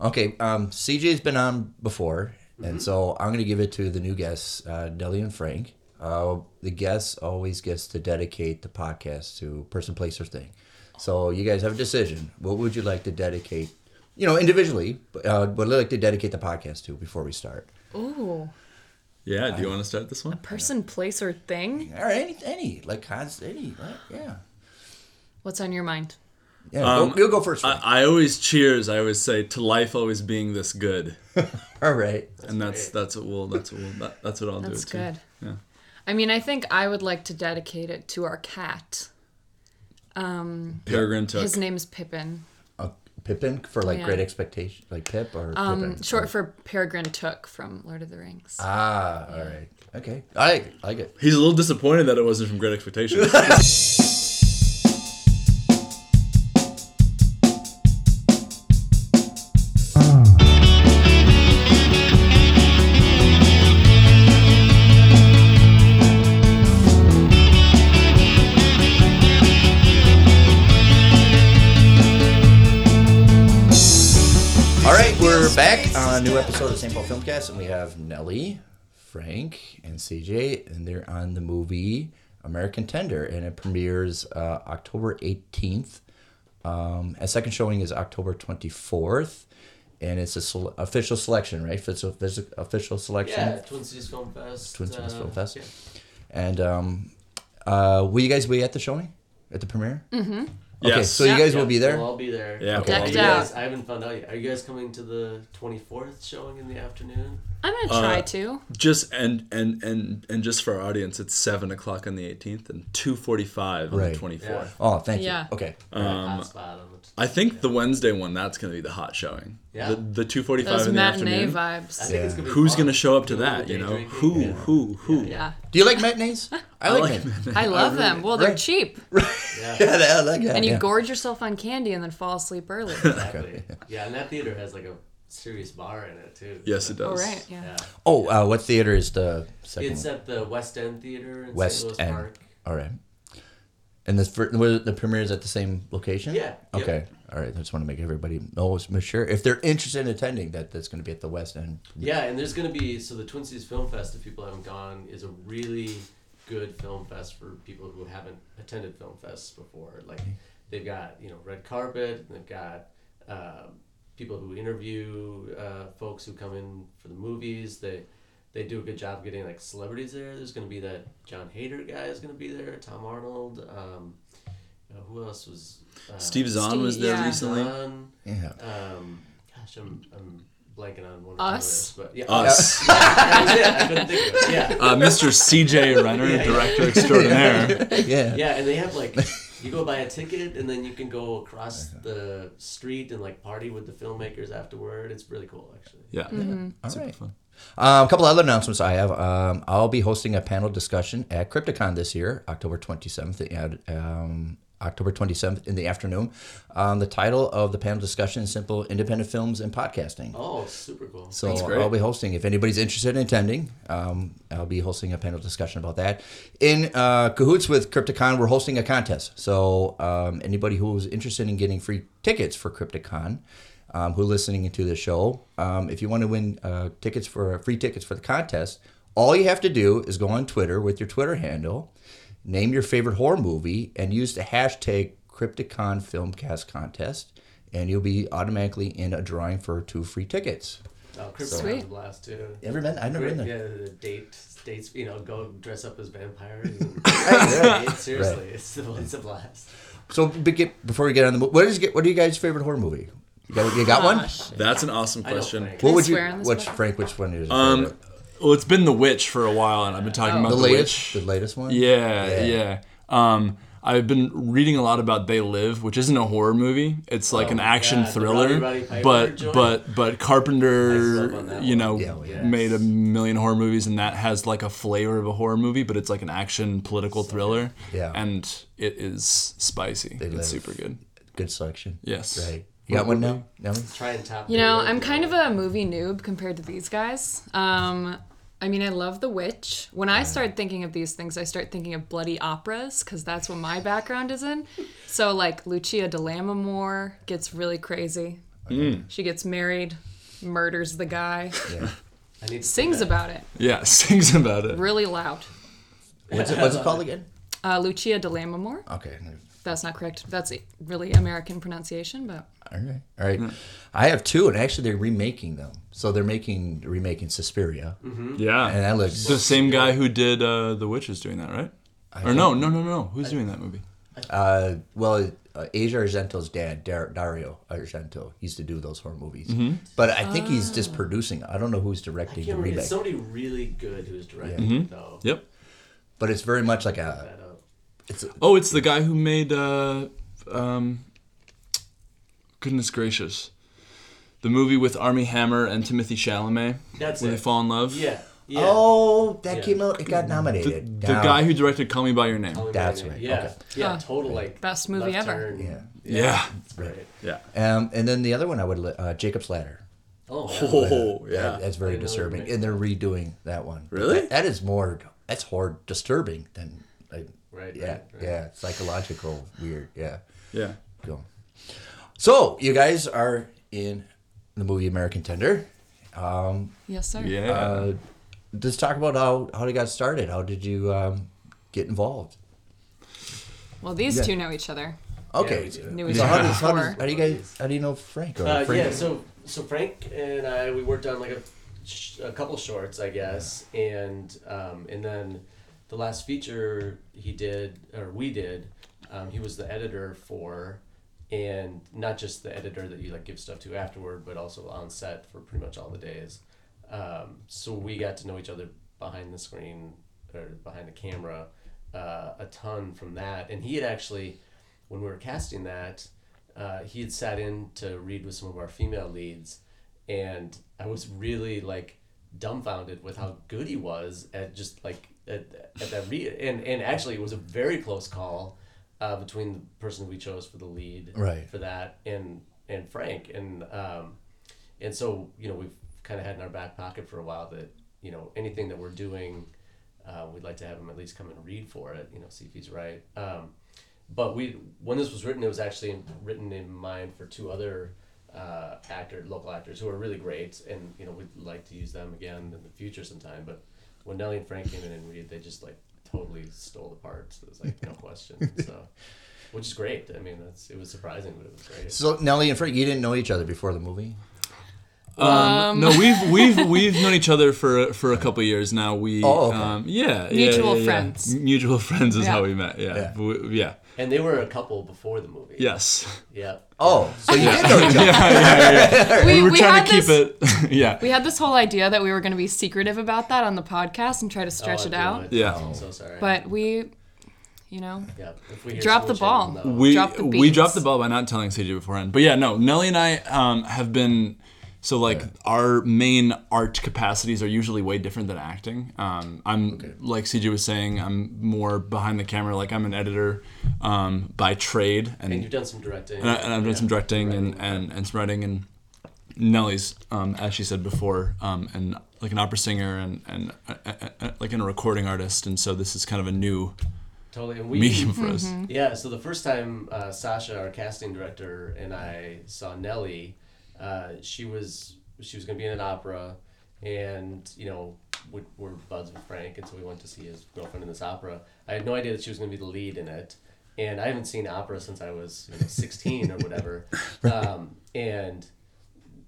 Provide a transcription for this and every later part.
Okay, um, CJ's been on before, and so I'm going to give it to the new guests, uh, Nelly and Frank. Uh, the guest always gets to dedicate the podcast to person, place, or thing. So you guys have a decision. What would you like to dedicate? You know, individually, but uh, what would you like to dedicate the podcast to before we start? Ooh, Yeah, do you want to start this one? A person, place, or thing. Or any, any like cons, any, right? yeah, What's on your mind? Yeah. Um, go, you'll go first. Frank. I, I always cheers. I always say to life always being this good, All right. and that's that's what we'll that's what we'll that, that's what I'll That's do. That's good. Too. Yeah. I mean, I think I would like to dedicate it to our cat. Peregrine Took. His name's Pippin. Uh, Pippin for like Yeah. Great Expectation, like Pip or Um, Pippin? short for Peregrine Took from Lord of the Rings. Ah, all right. Okay. I like, I like it. He's a little disappointed that it wasn't from Great Expectations. a new episode of St. Paul Filmcast, and we have Nelly, Frank, and CJ, and they're on the movie American Tender, and it premieres uh, October 18th. Um, a second showing is October 24th, and it's a sele- official selection, right? Official, official selection. Yeah, Twin Cities Film Fest. Twin Cities uh, Film Fest. yeah. And um, uh, will you guys be at the showing? At the premiere? Mm-hmm. Okay, Yes. so you guys Yeah, will be there? We'll all be there. Yeah, Okay. we'll Decked be Are you out. guys, I haven't found out yet. Are you guys coming to the 24th showing in the afternoon? I'm gonna try Uh, to. Just and and and and just for our audience, it's seven o'clock on the 18th and two forty-five on Right. the 24th. Yeah. Oh, thank you. Yeah. you. Okay. Right, Um, hot spot on it. I think the Wednesday one that's going to be the hot showing. Yeah. The the two forty-five Those in the matinee afternoon. I think Yeah. it's gonna be Who's fun. going to show up to Do a little that? You day know drinking. who Yeah. who who? Yeah, Do you like matinees? I like, like matinees. I love them. Well, they're Right. cheap, Yeah, yeah, I like that. and you yeah. gorge yourself on candy and then fall asleep early. exactly. Yeah, and that theater has like a serious bar in it too. Yes, it oh does. right, yeah. Yeah. Oh, uh, what theater is the second It's at the West End Theater in West St. Louis End. Park. All right. And the fir- was the premiere is at the same location. Yeah, yep. Okay. All right. I just want to make everybody know, make sure if they're interested in attending, that that's going to be at the West End. Yeah, and there's going to be so the Twin Cities Film Fest. If people haven't gone, is a really good film fest for people who haven't attended film fests before. Like they've got you know red carpet, and they've got um, people who interview uh, folks who come in for the movies. They they do a good job getting like celebrities there. There's going to be that John Hader guy is going to be there. Tom Arnold. Um, uh, who else was? Uh, Steve Zahn was there yeah. recently. Zahn. Yeah. Um, gosh, I'm, I'm blanking on one of Us? the others, but yeah, Us, that was it. I couldn't think of it. Yeah, uh, Mr. C.J. Renner, Yeah, yeah. director extraordinaire. yeah. yeah, and they have like you go buy a ticket and then you can go across the street and like party with the filmmakers afterward. It's really cool, actually. Yeah, All super right. fun. Um, a couple other announcements I have. Um, I'll be hosting a panel discussion at Crypticon this year, October 27th. at, Um, October 27th in the afternoon. Um, the title of the panel discussion is Simple Independent Films and Podcasting. Oh, super cool. So. I'll be hosting. If anybody's interested in attending, um, I'll be hosting a panel discussion about that. In uh, cahoots with Crypticon, we're hosting a contest. So um, anybody who's interested in getting free tickets for Crypticon, um, who listening to the show, um, if you want to win uh, tickets for free tickets for the contest, all you have to do is go on Twitter with your Twitter handle, name your favorite horror movie, and use the hashtag Crypticon Filmcast Contest, and you'll be automatically in a drawing for two free tickets. Oh, Sweet. Brown's a blast too. Ever been? I've never been there. Yeah, the date dates. You know, go dress up as vampires. And, right. It- seriously, it's it's a blast. So before we get on the what is what are you guys' favorite horror movie? You got, you got one? That's an awesome question. Frank. What I would you? swear on this Which one? Frank? Which one is your Um, favorite? well, it's been The Witch for a while, and I've been talking about the The, latest, Witch. the latest one. Yeah, Yeah. yeah. Um, I've been reading a lot about They Live, which isn't a horror movie. It's like Oh an action God, the thriller, Roddy Roddy Piper but joint? but but I Carpenter, slept on that you one. know, Yeah, well, yeah. made a million horror movies, and that has like a flavor of a horror movie, but it's like an action political thriller. Yeah. and it is spicy. Live. it's super good. Good selection. Yes. Right. You got one now? No. Try and top. You know, I'm kind of a movie noob compared to these guys. Um, I mean, I love The Witch. When I start thinking of these things, I start thinking of bloody operas because that's what my background is in. So, like, Lucia de Lammermoor gets really crazy. She gets married, murders the guy, Yeah. I need to sings about it Yeah, sings about it. really loud. What's it, what's it called again? Uh, Lucia de Lammermoor. Okay. That's not correct. That's really American pronunciation, but All right. All right. I have two, and actually they're remaking them. So they're making remaking Suspiria, Yeah. and that looks the same guy who did uh, The Witch is doing that, right? or no, no, no, no. Who's doing that movie? Uh, well, uh, Asia Argento's dad, Dar- Dario Argento, used to do those horror movies. But I think he's just producing. I don't know who's I directing can't the remake. It's somebody really good who's directing it, though. Yep. But it's very much like a. That up. It's a, Oh, it's the guy who made. Uh, um, goodness gracious, the movie with Armie Hammer and Timothée Chalamet. That's where it. they fall in love. Yeah. Yeah. Oh, that Yeah. came out. It got The, nominated. the Now- guy who directed Call Me by Your Name. Me That's about it. right, Yeah. okay. Yeah. Huh. Total like Best movie ever. turn. Yeah. Yeah. Right. Yeah. Um, and then the other one I would li- uh, Jacob's Ladder. Oh. yeah. Oh That- that's very I didn't know they were disturbing, and they're redoing that one. Really? that- that is more. That's more disturbing than. Like, Right. yeah, right, right. yeah, psychological, weird. Yeah. Yeah. Go. So you guys are in the movie American Tender. Um, yes, sir. Yeah. uh, let's talk about how how you got started. How did you um, get involved? Well, these Yeah. two know each other. Okay. we do. Knew each so how, does, how, does, how do you guys how do you know Frank? Or Uh, Frank? yeah, so so Frank and I we worked on like a, sh- a couple shorts, I guess, and um, and then the last feature he did or we did, um, he was the editor for, and not just the editor that you like give stuff to afterward, but also on set for pretty much all the days. Um, so we got to know each other behind the screen or behind the camera uh, a ton from that, and he had actually when we were casting that uh, he had sat in to read with some of our female leads, and I was really like dumbfounded with how good he was at just like at, at that read. And and actually, it was a very close call uh, between the person we chose for the lead Right. for that and and Frank and um, and so you know we've kind of had in our back pocket for a while that you know anything that we're doing. Uh, we'd like to have him at least come and read for it, you know, see if he's right. Um, but we when this was written, it was actually in, written in mind for two other uh, actor, local actors who are really great, and you know we'd like to use them again in the future sometime. But when Nelly and Frank came in and read, they just like totally stole the parts. It was like no question. So, which is great. I mean, that's it was surprising, but it was great. So Nelly and Frank, you didn't know each other before the movie. Um, no, we've we've we've known each other for for a couple of years now. We Oh, okay. um, yeah, yeah, Mutual yeah, yeah. friends. Mutual friends is Yeah. how we met. Yeah, Yeah. We- yeah. And they were a couple before the movie. Yes. Yeah. Oh, so you did know each other. yeah, yeah, yeah. We, We were we trying had to keep this, it. yeah. We had this whole idea that we were going to be secretive about that on the podcast and try to stretch Oh, it out. it. Yeah. I'm so sorry. But we, you know, yeah, if Drop the ball. we'll we Drop the we dropped the ball by not telling CJ beforehand. But yeah, no, Nelly and I um, have been so like our main art capacities are usually way different than acting. Um, I'm like CJ was saying, I'm more behind the camera. Like I'm an editor um, by trade, and and you've done some directing. and, I, and I've done Yeah. some directing and, Writing. and, and some writing and Nelly's, um, as she said before, um, and like an opera singer and, and uh, uh, uh, like in a recording artist. And so this is kind of a new totally. And we, medium for us. Yeah, so the first time uh, Sasha, our casting director, and I saw Nelly, uh, she was she was going to be in an opera, and you know we, we're buds with Frank, and so we went to see his girlfriend in this opera. I had no idea that she was going to be the lead in it, and I haven't seen opera since I was you know, sixteen or whatever. Um, and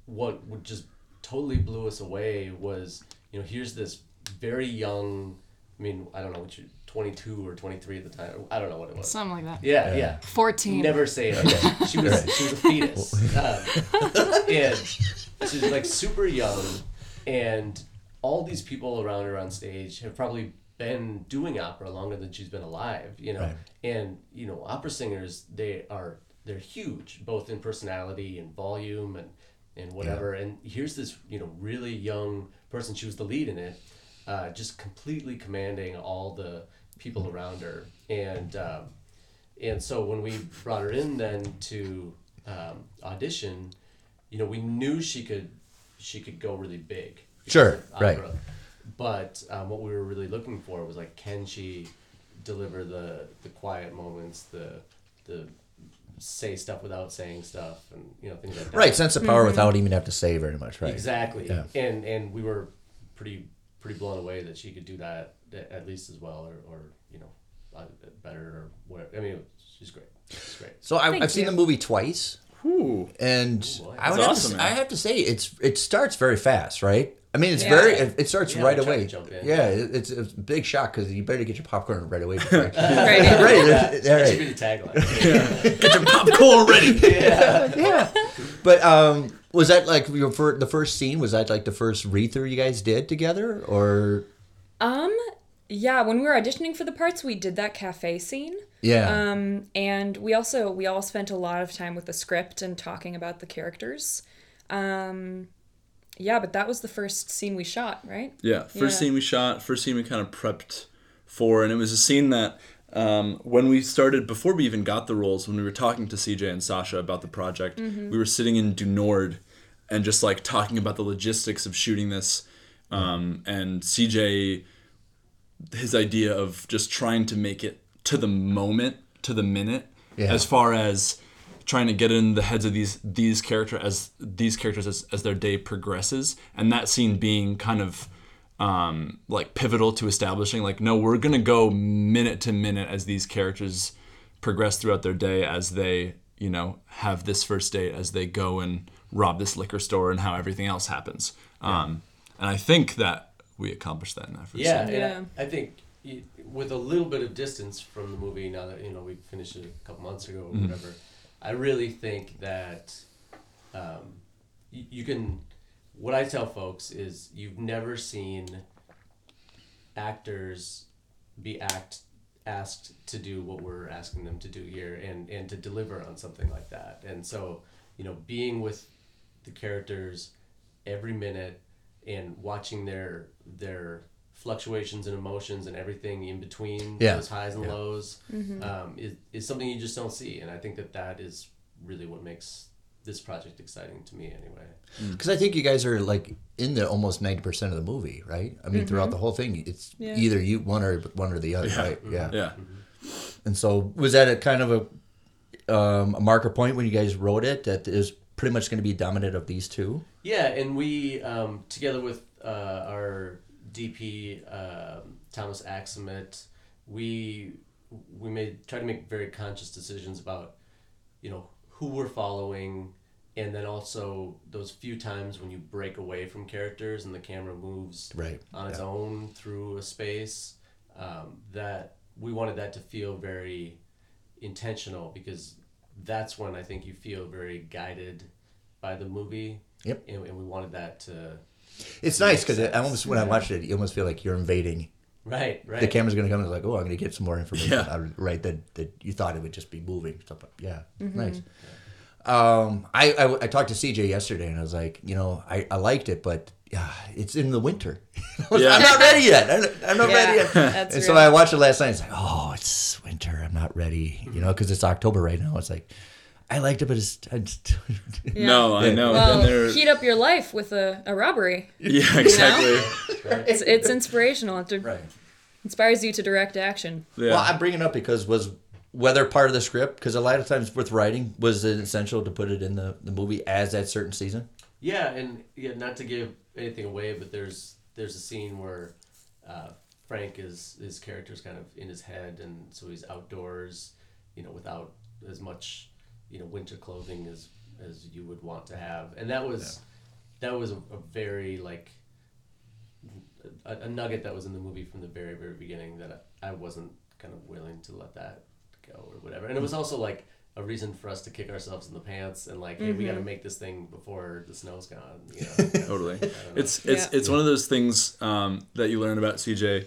what would just totally blew us away was you know here's this very young. I mean, I don't know what you 22 or 23 at the time. I don't know what it was. something like that. Yeah, yeah. 14. Never say it. She was she was a fetus, um, and she's like super young, and all these people around her on stage have probably been doing opera longer than she's been alive. You know, Right. and you know, opera singers they are they're huge, both in personality and volume and and whatever. And here's this you know really young person. She was the lead in it, uh, just completely commanding all the people around her, and. Um, and so when we brought her in then to um, audition, you know, we knew she could she could go really big. Sure, right. But um, what we were really looking for was like, can she deliver the the quiet moments, the the say stuff without saying stuff, and you know things like that. Right, sense of power without even have to say very much, right? Exactly. Yeah. And and we were pretty pretty blown away that she could do that a- at least as well, or, or you know, uh, better or whatever. I mean, she's great. She's great. So I, Thank I've seen you. the movie twice, Ooh. and boy. I would That's have awesome, to, man. I have to say it's it starts very fast, right? I mean, it's Yeah. very it, it starts Yeah, right I tried away. to jump in. Yeah, it, it's, it's a big shock because you better get your popcorn right away. before- Right. right, right, That should be the tagline. Get your popcorn ready. yeah. But um, was that like your fir- the first scene? Was that like the first read through you guys did together, or Um, yeah, when we were auditioning for the parts, we did that cafe scene. yeah? Um, and we also we all spent a lot of time with the script and talking about the characters. Um, yeah, but that was the first scene we shot, right? Yeah, first Yeah. scene we shot, first scene we kind of prepped for, and it was a scene that um, when we started, before we even got the roles, when we were talking to CJ and Sasha about the project, we were sitting in Du Nord and just like talking about the logistics of shooting this, um, and CJ, his idea of just trying to make it to the moment, to the minute, Yeah. as far as trying to get in the heads of these these character as these characters as, as their day progresses. And that scene being kind of um, like pivotal to establishing like no we're gonna go minute to minute as these characters progress throughout their day as they you know have this first date as they go and rob this liquor store and how everything else happens. Um, and i think that we accomplished that in that first Yeah, scene. Yeah. and I, I think y- with a little bit of distance from the movie, now that you know we finished it a couple months ago or whatever, I really think that um, y- you can. What I tell folks is you've never seen actors be act asked to do what we're asking them to do here and and to deliver on something like that and so you know being with the characters every minute and watching their their fluctuations and emotions and everything in between Yeah. those highs and lows um, is, is something you just don't see and i think that that is really what makes this project exciting to me anyway Because I think you guys are like in the almost ninety percent of the movie, right? I mean, throughout the whole thing, it's Yeah. either you one or one or the other, right? Yeah. yeah And so, was that a kind of a um, a marker point when you guys wrote it that it was pretty much going to be dominant of these two? Yeah, and we um, together with uh, our DP um, Thomas Axamet, we we made try to make very conscious decisions about you know who we're following, and then also those few times when you break away from characters and the camera moves Right. on its Yeah. own through a space. Um, that we wanted that to feel very intentional because that's when I think you feel very guided by the movie. Yep. And, and we wanted that to. It's nice because sense. I almost when I watched it, you almost feel like you're invading. Right, right. The camera's going to come and it's like, oh, I'm going to get some more information. Yeah. out of- right. That that you thought it would just be moving stuff. Yeah. Mm-hmm. Nice. Um, I, I I talked to CJ yesterday and I was like, you know, I, I liked it, but yeah, it's in the winter. Yeah. I'm not ready yet. I'm, I'm not Yeah, ready yet. that's and so. I watched it last night. It's like, oh, it's winter. I'm not ready. You know, because it's October right now. It's like, I liked it, but it's. I just, Yeah. no i know Well, and heat up your life with a, a robbery. yeah exactly It's, it's inspirational. It right. inspires you to direct action. yeah Well, I bring it up because was weather part of the script? Because a lot of times with writing, was it essential to put it in the, the movie as that certain season? Yeah, and yeah, not to give anything away, but there's there's a scene where uh, Frank is his character's kind of in his head, and so he's outdoors, you know, without as much, you know, winter clothing as as you would want to have, and that was that was a, a very like a, a nugget that was in the movie from the very very beginning that I, I wasn't kind of willing to let that go or whatever, and it was also like a reason for us to kick ourselves in the pants and like, hey, we got to make this thing before the snow's gone. You know? totally I don't know. it's it's Yeah. it's one of those things um, that you learn about CJ.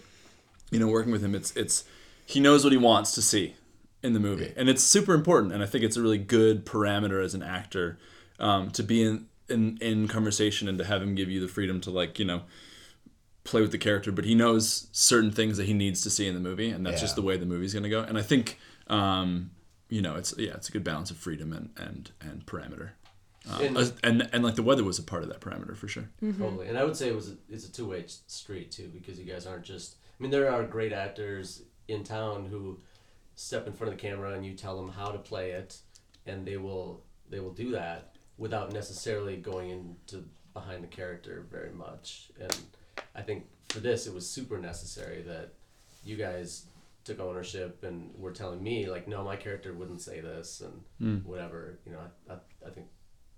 You know, working with him, it's it's he knows what he wants to see in the movie, and it's super important. And I think it's a really good parameter as an actor um, to be in, in in conversation and to have him give you the freedom to like you know play with the character. But he knows certain things that he needs to see in the movie, and that's just the way the movie's gonna go. And I think um, you know it's yeah it's a good balance of freedom and and and parameter. Um, And- and and like the weather was a part of that parameter for sure. Totally, and I would say it was a, it's a two way street too because you guys aren't just. I mean, there are great actors in town who step in front of the camera and you tell them how to play it, and they will they will do that without necessarily going into behind the character very much. And I think for this, it was super necessary that you guys took ownership and were telling me like, no, my character wouldn't say this and whatever. You know, I, I, I think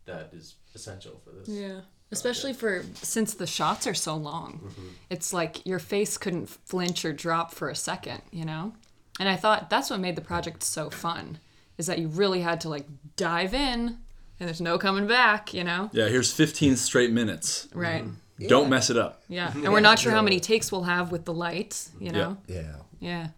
that is essential for this. Yeah. Especially for since the shots are so long. Mm-hmm. It's like your face couldn't flinch or drop for a second, you know? And I thought that's what made the project so fun is that you really had to like dive in and there's no coming back, you know? Yeah, here's 15 straight minutes. Right. Don't mess it up. Yeah. And we're not sure how many takes we'll have with the light, you know? Yeah. Yeah.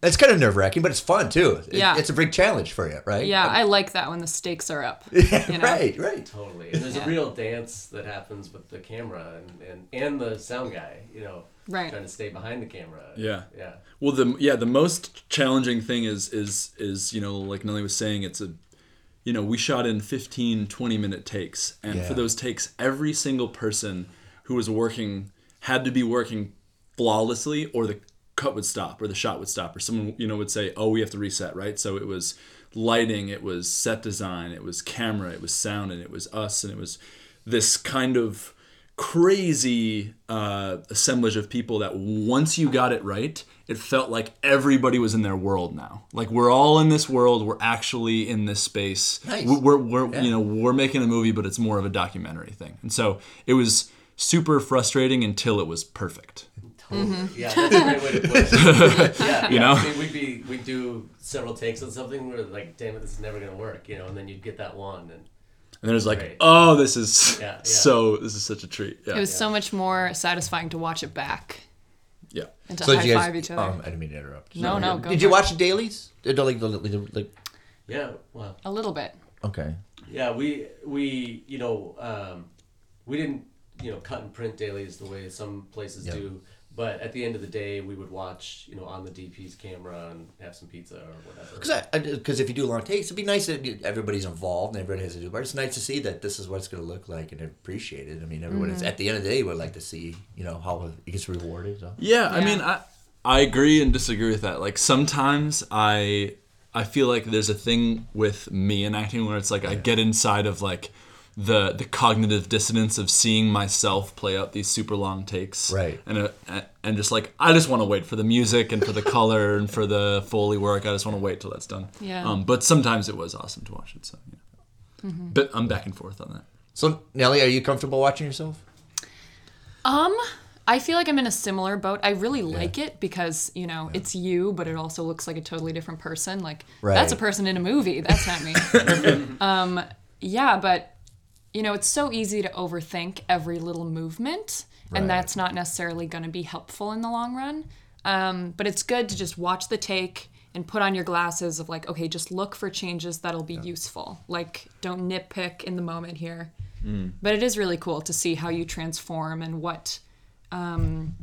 It's kind of nerve wracking, but it's fun too. It- Yeah. It's a big challenge for you, right? Yeah, I like that when the stakes are up. You know? right, right. Totally. And there's Yeah. a real dance that happens with the camera and, and, and the sound guy, you know, Right. trying to stay behind the camera. Yeah. Yeah. Well, the yeah, the most challenging thing is is is you know like Nelly was saying, it's a you know we shot in 15 20 minute takes and Yeah. for those takes every single person who was working had to be working flawlessly or the cut would stop or the shot would stop or someone you know would say oh we have to reset right so it was lighting it was set design it was camera it was sound and it was us and it was this kind of crazy uh, assemblage of people that once you got it right, it felt like everybody was in their world now. Like we're all in this world. We're actually in this space. Nice. We're, we're you know we're making a movie, but it's more of a documentary thing. And so it was super frustrating until it was perfect. Mm-hmm. Yeah, that's a great way to put it. yeah, You yeah. know? I mean, we'd be we'd do several takes on something where like, damn it, this is never gonna work, you know, and then you'd get that one, and And then it was like, Great. oh, this is Yeah, yeah. so this is such a treat. Yeah, It was so much more satisfying to watch it back yeah. and to So high did you five guys? each other. Um, I didn't mean to interrupt. no, Sorry. no, go Did you for it. watch the dailies? Did, like, like, like, yeah, well, A little bit. okay. yeah, we we you know um, we didn't you know cut and print dailies the way some places Yeah. do. But at the end of the day, we would watch, you know, on the DP's camera and have some pizza or whatever. Because because if you do long takes, it'd be nice that everybody's involved and everybody has to do. But it's nice to see that this is what it's going to look like and appreciate it. I mean, everyone is mm-hmm. at the end of the day would like to see you know how it gets rewarded. So. Yeah, I mean, I I agree and disagree with that. Like sometimes I I feel like there's a thing with me in acting where it's like I get inside of like the the cognitive dissonance of seeing myself play out these super long takes, Right. And uh, and just like I just want to wait for the music and for the color and for the foley work. I just want to wait till that's done. Yeah. Um, but sometimes it was awesome to watch it. So yeah. But I'm back and forth on that. So Nelly, are you comfortable watching yourself? Um, I feel like I'm in a similar boat. I really like it because, you know, it's you, but it also looks like a totally different person. Like that's a person in a movie. That's not me. um, yeah, but you know, it's so easy to overthink every little movement, Right. and that's not necessarily going to be helpful in the long run. Um, but it's good to just watch the take and put on your glasses of like, okay, just look for changes that'll be useful. Like, don't nitpick in the moment here. But it is really cool to see how you transform and what um,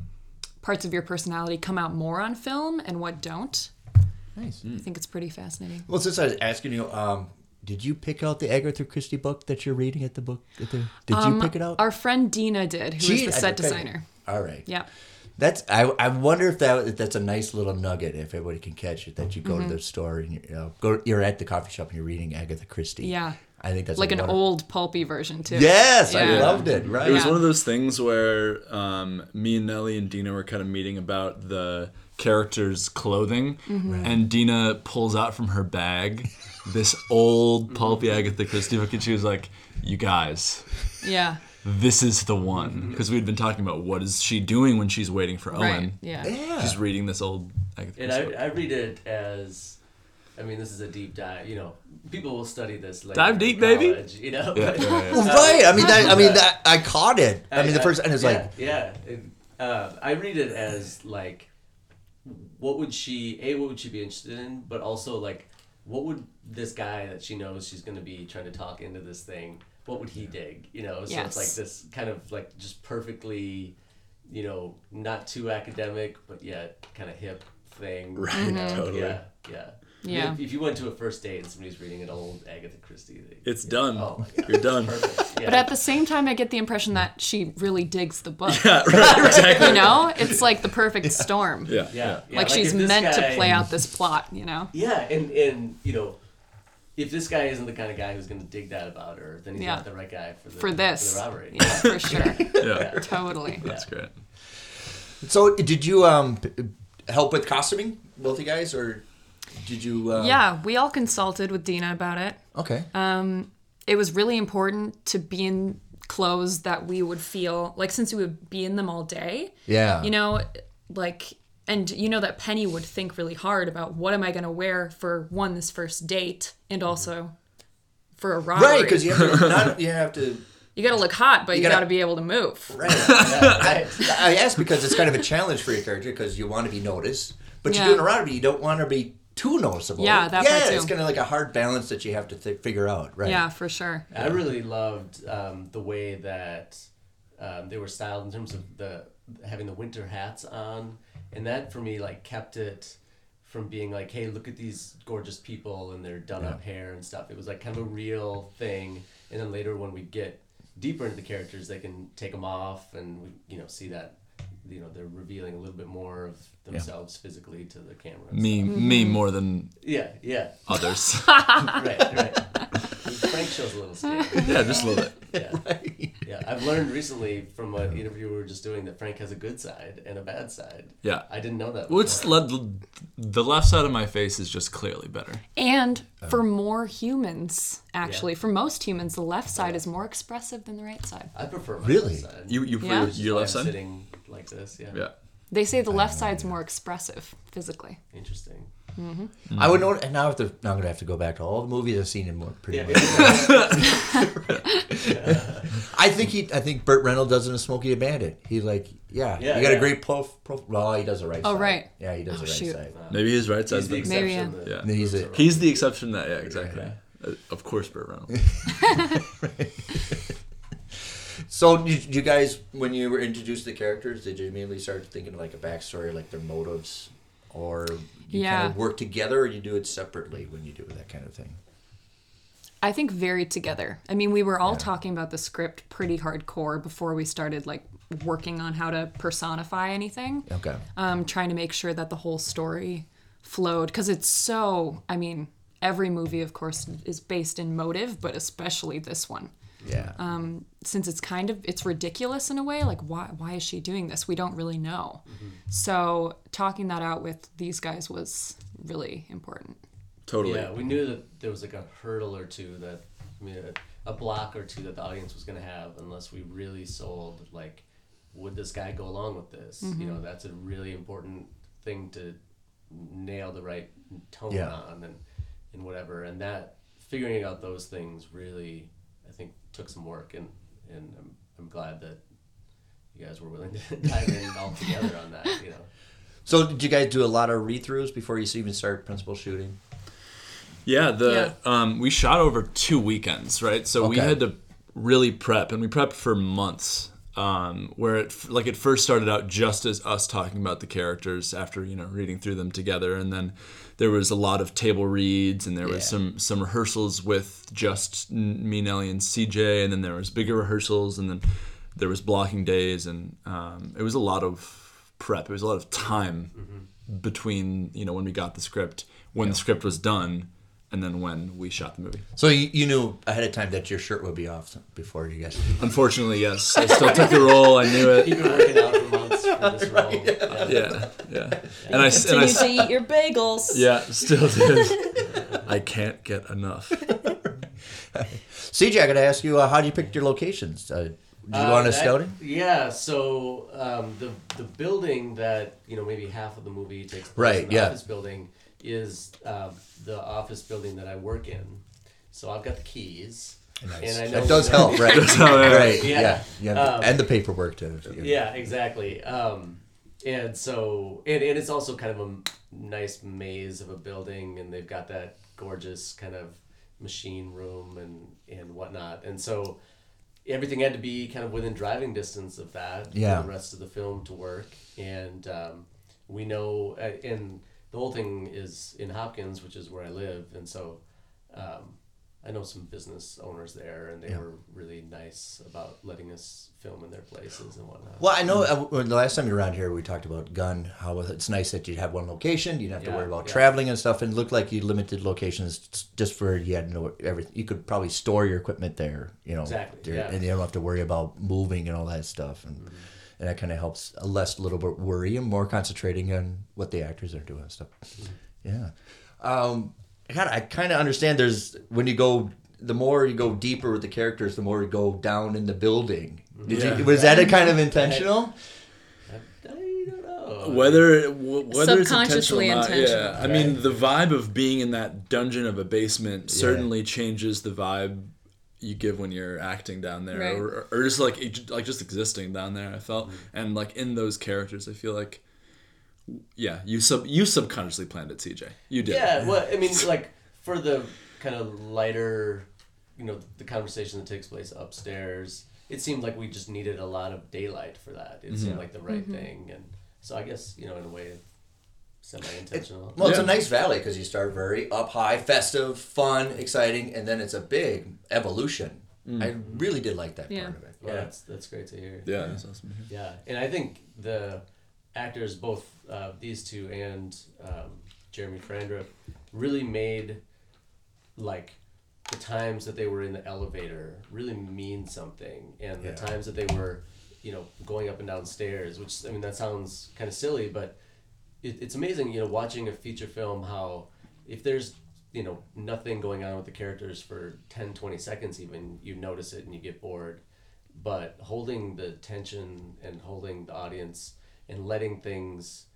parts of your personality come out more on film and what don't. Nice. I think it's pretty fascinating. Well, since I was asking you, um, did you pick out the Agatha Christie book that you're reading at the book? At the, did you pick it out? Um, Our friend Dina did, who is She- the I- set okay. designer. All right. Yeah. That's I. I wonder if that if that's a nice little nugget if everybody can catch it that you go to the store and you, you know go you're at the coffee shop and you're reading Agatha Christie. Yeah. I think that's Like an wonderful- old pulpy version, too. Yes, I loved it. Right. It was Yeah. one of those things where um, me and Nelly and Dina were kind of meeting about the characters' clothing, Mm-hmm. and Dina pulls out from her bag this old pulpy Agatha Christie book, and she was like, "You guys, Yeah. this is the one," because we'd been talking about what is she doing when she's waiting for Right. Owen. Yeah. Yeah. She's reading this old Agatha And Christie. book. I, I read it as, I mean, this is a deep dive. You know, people will study this later. Dive in deep, baby. college, You know, Yeah, but- yeah, yeah. Well, right. I mean, that, I mean, that I caught it. I, mean, the first and it's yeah, like, yeah. It, uh, I read it as like, what would she a what would she be interested in, but also like, what would this guy that she knows she's going to be trying to talk into this thing, what would he dig? You know, so Yes. it's like this kind of like just perfectly, you know, not too academic, but yet kind of hip thing. Right, you know? totally. Yeah, yeah. Yeah. If, if you went to a first date and somebody's reading an old Agatha Christie, they, It's yeah. done. Oh my God. You're done. Yeah. But at the same time, I get the impression that she really digs the book. Yeah, right, exactly. You know? It's like the perfect storm. Yeah, yeah, yeah. Like, she's meant guy- to play out this plot, you know? Yeah, and and you know, if this guy isn't the kind of guy who's going to dig that about her, then he's Yeah. not the right guy for the For this. for the robbery. Yeah, for sure. Yeah, totally. that's great. So did you um help with costuming, both you guys, or did you? Uh, Yeah, we all consulted with Dina about it. Okay. Um, it was really important to be in clothes that we would feel like since we would be in them all day. yeah. You know, like and you know that Penny would think really hard about what am I going to wear for one this first date and also for a robbery. Right, because you have to. Not, you have to. you got to look hot, but you, gotta- got to be able to move. Right. I, I ask because it's kind of a challenge for your character because you want to be noticed, but Yeah. you're doing a robbery. You don't want to be too noticeable. Yeah, that yeah, part too. it's kind of like a hard balance that you have to th- figure out. Right. Yeah, for sure. I really loved um, the way that um, they were styled in terms of the having the winter hats on, and that for me like kept it from being like, hey, look at these gorgeous people and their done up hair and stuff. It was like kind of a real thing, and then later when we get deeper into the characters, they can take them off, and we you know see that you know they're revealing a little bit more of themselves physically to the camera. Me, Mm-hmm. me more than. Yeah, yeah, others. right, right. Frank shows a little scared. yeah, just a little bit. Yeah. Yeah, I've learned recently from an interview we were just doing that Frank has a good side and a bad side. Yeah. I didn't know that. Well, it's le- the left side of my face is just clearly better. And for more humans, actually, for most humans, the left side is more expressive than the right side. I prefer my Really? left side. You, you, Yeah? your, your left side. sitting like this. Yeah. Yeah. They say the left side's more expressive physically. Interesting. I would know. And now I have to. Now I'm gonna have to go back to all the movies I've seen in more pretty Yeah. much. I think he. I think Burt Reynolds does in a Smokey the Bandit. He like, yeah, Yeah, you got yeah. a great prof. prof well, he does a right. Oh, side. right. Yeah, he does Oh, the right shoot. side. Maybe his right side's He's the the Maybe, exception. yeah. that Yeah. He's a- He's the exception that. Yeah, exactly. Okay. Uh, of course, Burt Reynolds. So, did you guys, when you were introduced to the characters, did you immediately start thinking of like a backstory, like their motives, or you Yeah. kind of work together, or you do it separately when you do that kind of thing? I think very together. I mean, we were all Yeah. talking about the script pretty hardcore before we started like working on how to personify anything. Okay. Um, trying to make sure that the whole story flowed because it's so. I mean, every movie, of course, is based in motive, but especially this one. Yeah. Um, since it's kind of it's ridiculous in a way like why why is she doing this we don't really know so talking that out with these guys was really important Totally. Yeah, we knew that there was like a hurdle or two that, I mean, a, a block or two that the audience was going to have unless we really sold, like, would this guy go along with this? You know, that's a really important thing to nail the right tone Yeah. on and, and whatever. And that, figuring out those things really, I think, took some work. And, and I'm, I'm glad that you guys were willing to dive in all together on that, you know. So, did you guys do a lot of read throughs before you even start principal shooting? Yeah, the um, we shot over two weekends, right? So we had to really prep, and we prepped for months. Um, where it like it first started out just as us talking about the characters after you know reading through them together, and then there was a lot of table reads, and there was some some rehearsals with just me, Nelly, and CJ, and then there was bigger rehearsals, and then there was blocking days, and um, it was a lot of prep. It was a lot of time between you know when we got the script, when the script was done, and then when we shot the movie. So you, you knew ahead of time that your shirt would be off before you guys. Unfortunately, yes, I still took the role. I knew You've it. Been working out for months for this role. Yeah. Yeah, yeah, and I s- and Continue I s- to eat your bagels. yeah still did. I can't get enough. CJ, I got to ask you, uh, how did you pick your locations? Uh, did you go Uh, on a that- scouting? Yeah, so um, the the building that you know maybe half of the movie takes place Right, in the yeah. office building is uh, the office building that I work in. So I've got the keys. Nice. And I know that does help, right? Does help, yeah. right. Yeah. Yeah. Yeah. Um, and the paperwork too. Yeah, exactly. Um, and so and, and it's also kind of a nice maze of a building, and they've got that gorgeous kind of machine room and and whatnot, and so everything had to be kind of within driving distance of that Yeah. for the rest of the film to work and um, we know uh, and the whole thing is in Hopkins which is where i live and so um, I know some business owners there, and they Yeah. were really nice about letting us film in their places and whatnot. Well, I know uh, the last time you were around here, we talked about gun. How it's nice that you have one location. You don't have to worry about yeah. traveling and stuff. And it looked like you limited locations just for you had no everything. You could probably store your equipment there. You know, Exactly, there- yeah. and you don't have to worry about moving and all that stuff. And and that kind of helps a less little bit worry and more concentrating on what the actors are doing and stuff. Yeah. Um, God, I kind of understand. There's when you go, the more you go deeper with the characters, the more you go down in the building. Did Yeah. you, was that a kind of intentional? I, I don't know. Whether w- whether it's Subconsciously intentional, or not, intentional. yeah. I mean, the vibe of being in that dungeon of a basement certainly changes the vibe you give when you're acting down there, Right. or, or just like like just existing down there. I felt, mm. and like in those characters, I feel like, yeah, you sub you subconsciously planned it, CJ. You did. Yeah, well, I mean, like for the kind of lighter, you know, the conversation that takes place upstairs, it seemed like we just needed a lot of daylight for that. It seemed mhm. like the right mm-hmm. thing, and so I guess you know, in a way, semi-intentional. Well, it's a nice valley because you start very up high, festive, fun, exciting, and then it's a big evolution. Mm. I really did like that Yeah. part of it. well, that's that's great to hear. Yeah, that's awesome. Yeah, and I think the actors, both uh, these two and um, Jeremy Frandrup, really made like the times that they were in the elevator really mean something, and Yeah. the times that they were, you know, going up and down stairs. Which I mean, that sounds kind of silly, but it, it's amazing, you know, watching a feature film how if there's you know nothing going on with the characters for 10 20 seconds even you notice it and you get bored but holding the tension and holding the audience and letting things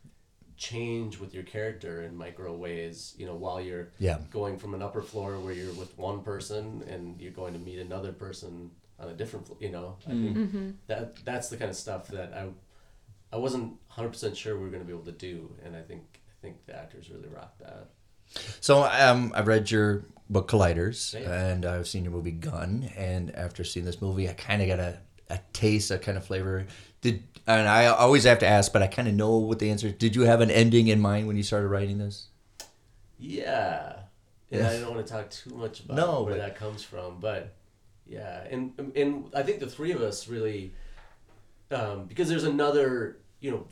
change with your character in micro ways you know while you're Yeah. going from an upper floor where you're with one person and you're going to meet another person on a different flo- you know i think that that's the kind of stuff that i i wasn't 100% sure we were going to be able to do and i think i think the actors really rocked that So um, I've read your book Colliders, Yeah. and I've seen your movie Gun. And after seeing this movie, I kind of got a, a taste, a kind of flavor. Did and I always have to ask, but I kind of know what the answer. is. Did you have an ending in mind when you started writing this? Yeah. And I don't want to talk too much about No, where but- that comes from, but yeah, and and I think the three of us really, um, because there's another, you know,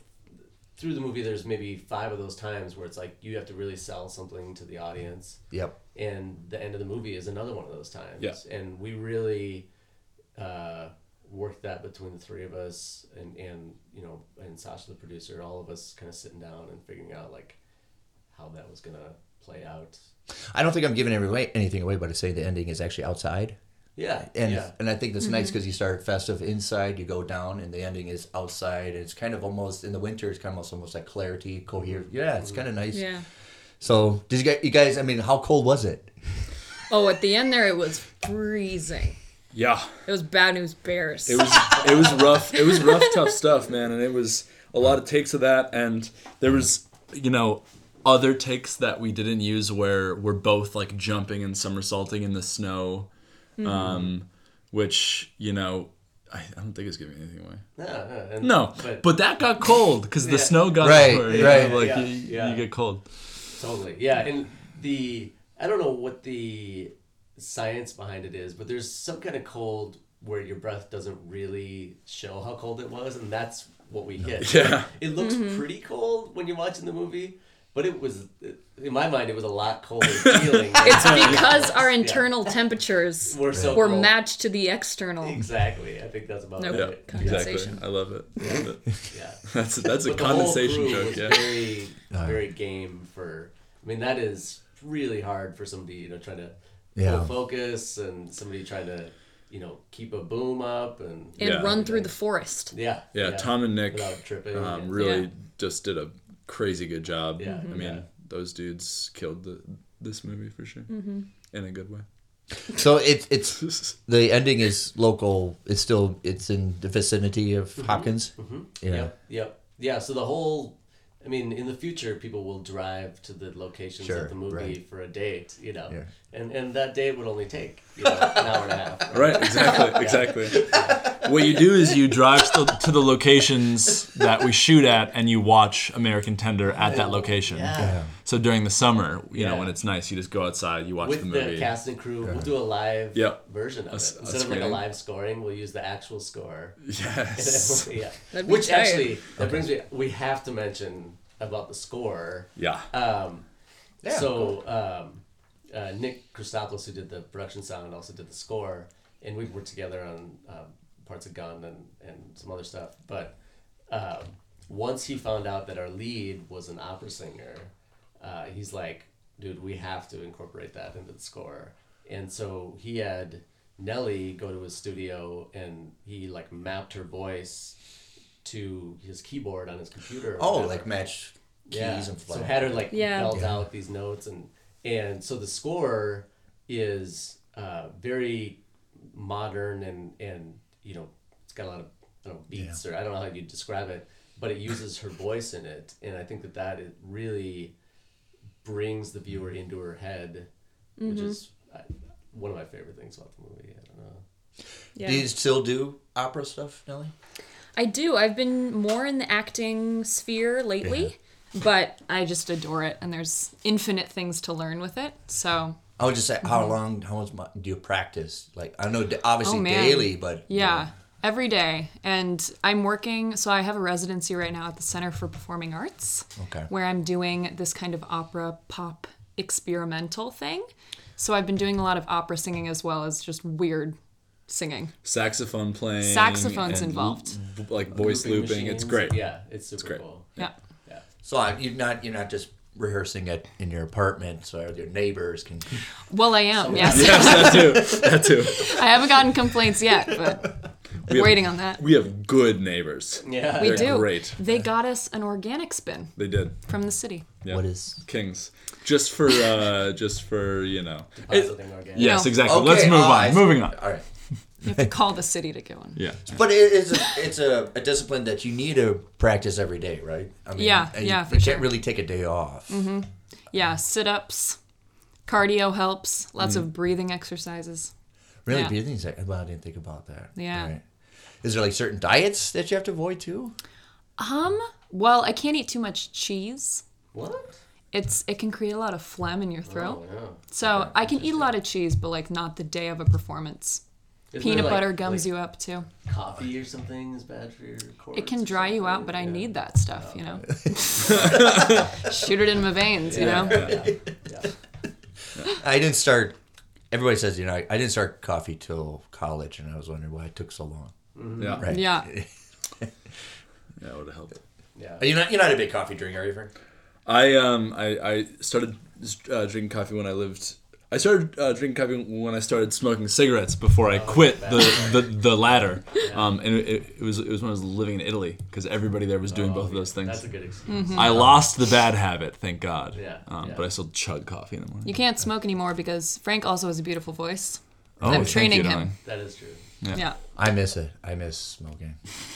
through the movie, there's maybe five of those times where it's like you have to really sell something to the audience, Yep. and the end of the movie is another one of those times. Yeah. And we really uh, worked that between the three of us, and and you know, and Sasha, the producer, all of us kind of sitting down and figuring out like how that was gonna play out. I don't think I'm giving every way, anything away, but I say the ending is actually outside. Yeah, and yeah, and I think that's nice mm-hmm. because you start festive inside, you go down, and the ending is outside. And it's kind of almost in the winter. It's kind of almost, almost like clarity, coherent. Mm-hmm. Yeah, it's kind of nice. Yeah. So did you guys? You guys? I mean, how cold was it? Oh, at the end there, it was freezing. Yeah, It was bad news bears. it was it was rough. It was rough, tough stuff, man. And it was a lot of takes of that, and there was you know other takes that we didn't use where we're both like jumping and somersaulting in the snow, um, which you know. I, I don't think it's giving anything away. no, no, and, No, but, that got cold because the Yeah. snow got Right, over, you right. know, like Yeah, you, yeah. you get cold. totally, yeah, and the I don't know what the science behind it is, but there's some kind of cold where your breath doesn't really show how cold it was, and that's what we hit. Yeah. It looks mm-hmm. pretty cold when you're watching the movie, but it was in my mind it was a lot colder feeling. it's because our internal temperatures We're so were cold. matched to the external. Exactly, I think that's about Nope. Yeah, it. Condensation. exactly. I love it. Love it. Yeah. That's that's a But the whole condensation crew joke. was Yeah. very, very game for. I mean, that is really hard for somebody you know trying to Yeah. full focus and somebody trying to you know keep a boom up and And Yeah. run through the forest. yeah, Yeah, Tom and Nick tripping. um, and- really Yeah. just did a crazy good job. Yeah, I mm-hmm. mean, yeah. those dudes killed the, this movie for sure, mm-hmm. in a good way. So it's it's the ending is local. It's still it's in the vicinity of mm-hmm. Hopkins. Yeah. Yep, yep, yeah. So the whole. I mean, in the future, people will drive to the locations Sure, of the movie right. for a date, you know, Yeah. and and that date would only take you know, an hour and a half. Right, exactly, exactly. what you do is you drive to the, to the locations that we shoot at, and you watch American Tender at that location. Yeah. So during the summer, you know, when it's nice, you just go outside, you watch With the the, movie. cast and crew, we'll do a live Yep. version of s- it instead of like a live scoring. We'll use the actual score. Yes. yeah. Which tight. actually that brings me. We have to mention about the score. Yeah. Um, Yeah, so um, uh, Nick Christopoulos, who did the production sound, also did the score, and we've worked together on um, parts of Gun and, and some other stuff. But um, once he found out that our lead was an opera singer, uh, he's like, "Dude, we have to incorporate that into the score." And so he had Nelly go to his studio, and he like mapped her voice to his keyboard on his computer. Oh, whatever. like match keys Yeah. and So flat. had her like Yeah. belt Yeah. out these notes and and so the score is uh, very modern and and you know it's got a lot of I don't know beats or I don't know how you describe it, but it uses her voice in it, and I think that that it really brings the viewer into her head, which is uh, one of my favorite things about the movie. I don't know. Yeah. Do you still do opera stuff, Nelly? I do. I've been more in the acting sphere lately, but I just adore it, and there's infinite things to learn with it. So I would just say, how mm-hmm. long, how much do you practice? Like, I know obviously Oh, daily, but yeah, every day. And I'm working. So I have a residency right now at the Center for Performing Arts, Okay. where I'm doing this kind of opera pop experimental thing. So I've been doing a lot of opera singing as well as just weird singing. Saxophone playing. Saxophone's and involved. l- like voice looping. It's great. Yeah, it's super great. cool. Yeah. Yeah. So I, you're not you're not just rehearsing it in your apartment so your neighbors can. Well, I am. Yes. Yes, that too. That too. I haven't gotten complaints yet, but We have- waiting on that. We have good neighbors. Yeah. We They're do. great. They got us an organic spin They did. from the city. Yeah. What is? Kings? Just for uh just for you know. Positive organic. Yes, No. exactly. Let's move oh, on. Moving on. All right. You have to call the city to get one. Yeah. But it is a, it's a, a discipline that you need to practice every day, right? I mean, Yeah, you, yeah, you for can't sure. Really take a day off. Mm-hmm. Yeah, sit ups, cardio helps, lots of breathing exercises. Really, Yeah. breathing. Well, I didn't think about that. Yeah. Right. Is there like certain diets that you have to avoid too? Um, well, I can't eat too much cheese. What? It's it can create a lot of phlegm in your throat. Oh, yeah. So I can eat a lot of cheese, but like not the day of a performance. Isn't Peanut there, like- butter gums like you up too. Coffee or something is bad for your cords. It can or dry you out, something? but I Yeah. need that stuff, you know. Shoot it in my veins, you know. Yeah. I didn't start. Everybody says you know I, I didn't start coffee till college, and I was wondering why it took so long. Yeah. Right. Yeah. That would have helped. Yeah. You're not you're not a big coffee drinker, are you, Frank? I um I, I started uh, drinking coffee when I lived. I started uh, drinking coffee when I started smoking cigarettes before I quit the, the, the latter. Um, and it, it was it was when I was living in Italy because everybody there was doing both of those things. That's a good excuse. Mm-hmm. I lost the bad habit, thank God. Yeah, Um, yeah. But I still chug coffee in the morning. You can't smoke anymore because Frank also has a beautiful voice. Oh, I'm thank training you, him. darling. That is true. Yeah. I miss it. I miss smoking.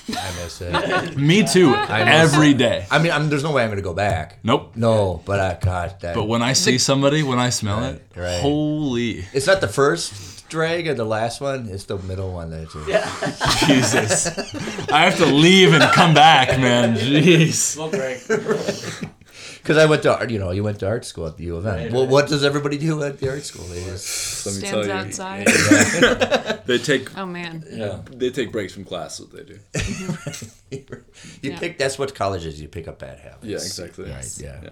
I miss it. Me too. Every day. I mean, I'm, there's no way I'm gonna go back. Nope. No, but I God, that. But when I see somebody, when I smell Right, it, right. holy it's not the first drag or the last one. It's the middle one that you. Jesus! I have to leave and come back, man. Jeez. Smoke break. Because I went to art. You know, you went to art school at the U of M. Right, well, right. what does everybody do at the art school? They just Let me Stands tell you, outside. they take Oh man. yeah. they take breaks from class. What they do. you Yeah. pick. That's what college is. You pick up bad habits. Yeah, exactly. Right. Yeah. Yeah.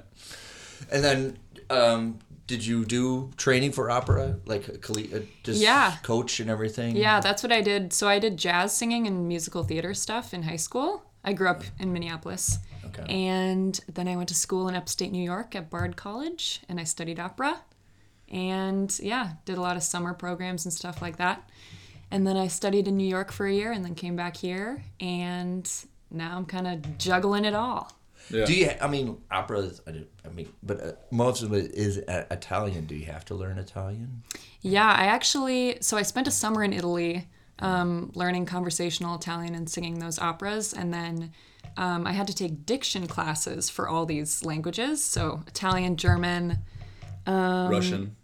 And then, um, did you do training for opera, like a uh, just Yeah. coach and everything? Yeah, that's what I did. So I did jazz singing and musical theater stuff in high school. I grew up in Minneapolis. Okay. And then I went to school in upstate New York at Bard College and I studied opera. And yeah, did a lot of summer programs and stuff like that. And then I studied in New York for a year and then came back here. And now I'm kind of juggling it all. Yeah. Do you? I mean, opera. Is, I mean, but uh, most of it is uh, Italian. Do you have to learn Italian? Yeah, I actually, so I spent a summer in Italy um, learning conversational Italian and singing those operas. And then um, I had to take diction classes for all these languages. So Italian, German, Russian.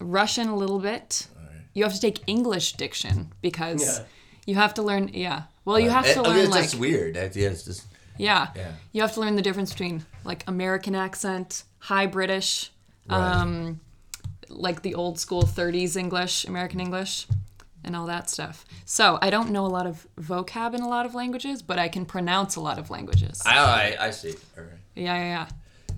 Russian a little bit. You have to take English diction because Yeah. You have to learn. Yeah. Well, you have It- to I mean, learn it's like just weird. That- yeah, it's just yeah. Yeah. You have to learn the difference between like American accent, High British, right. um, like the old school 30s English, American English, and all that stuff. So I don't know a lot of vocab in a lot of languages, but I can pronounce a lot of languages. I, I, I see. All right. yeah, yeah, yeah.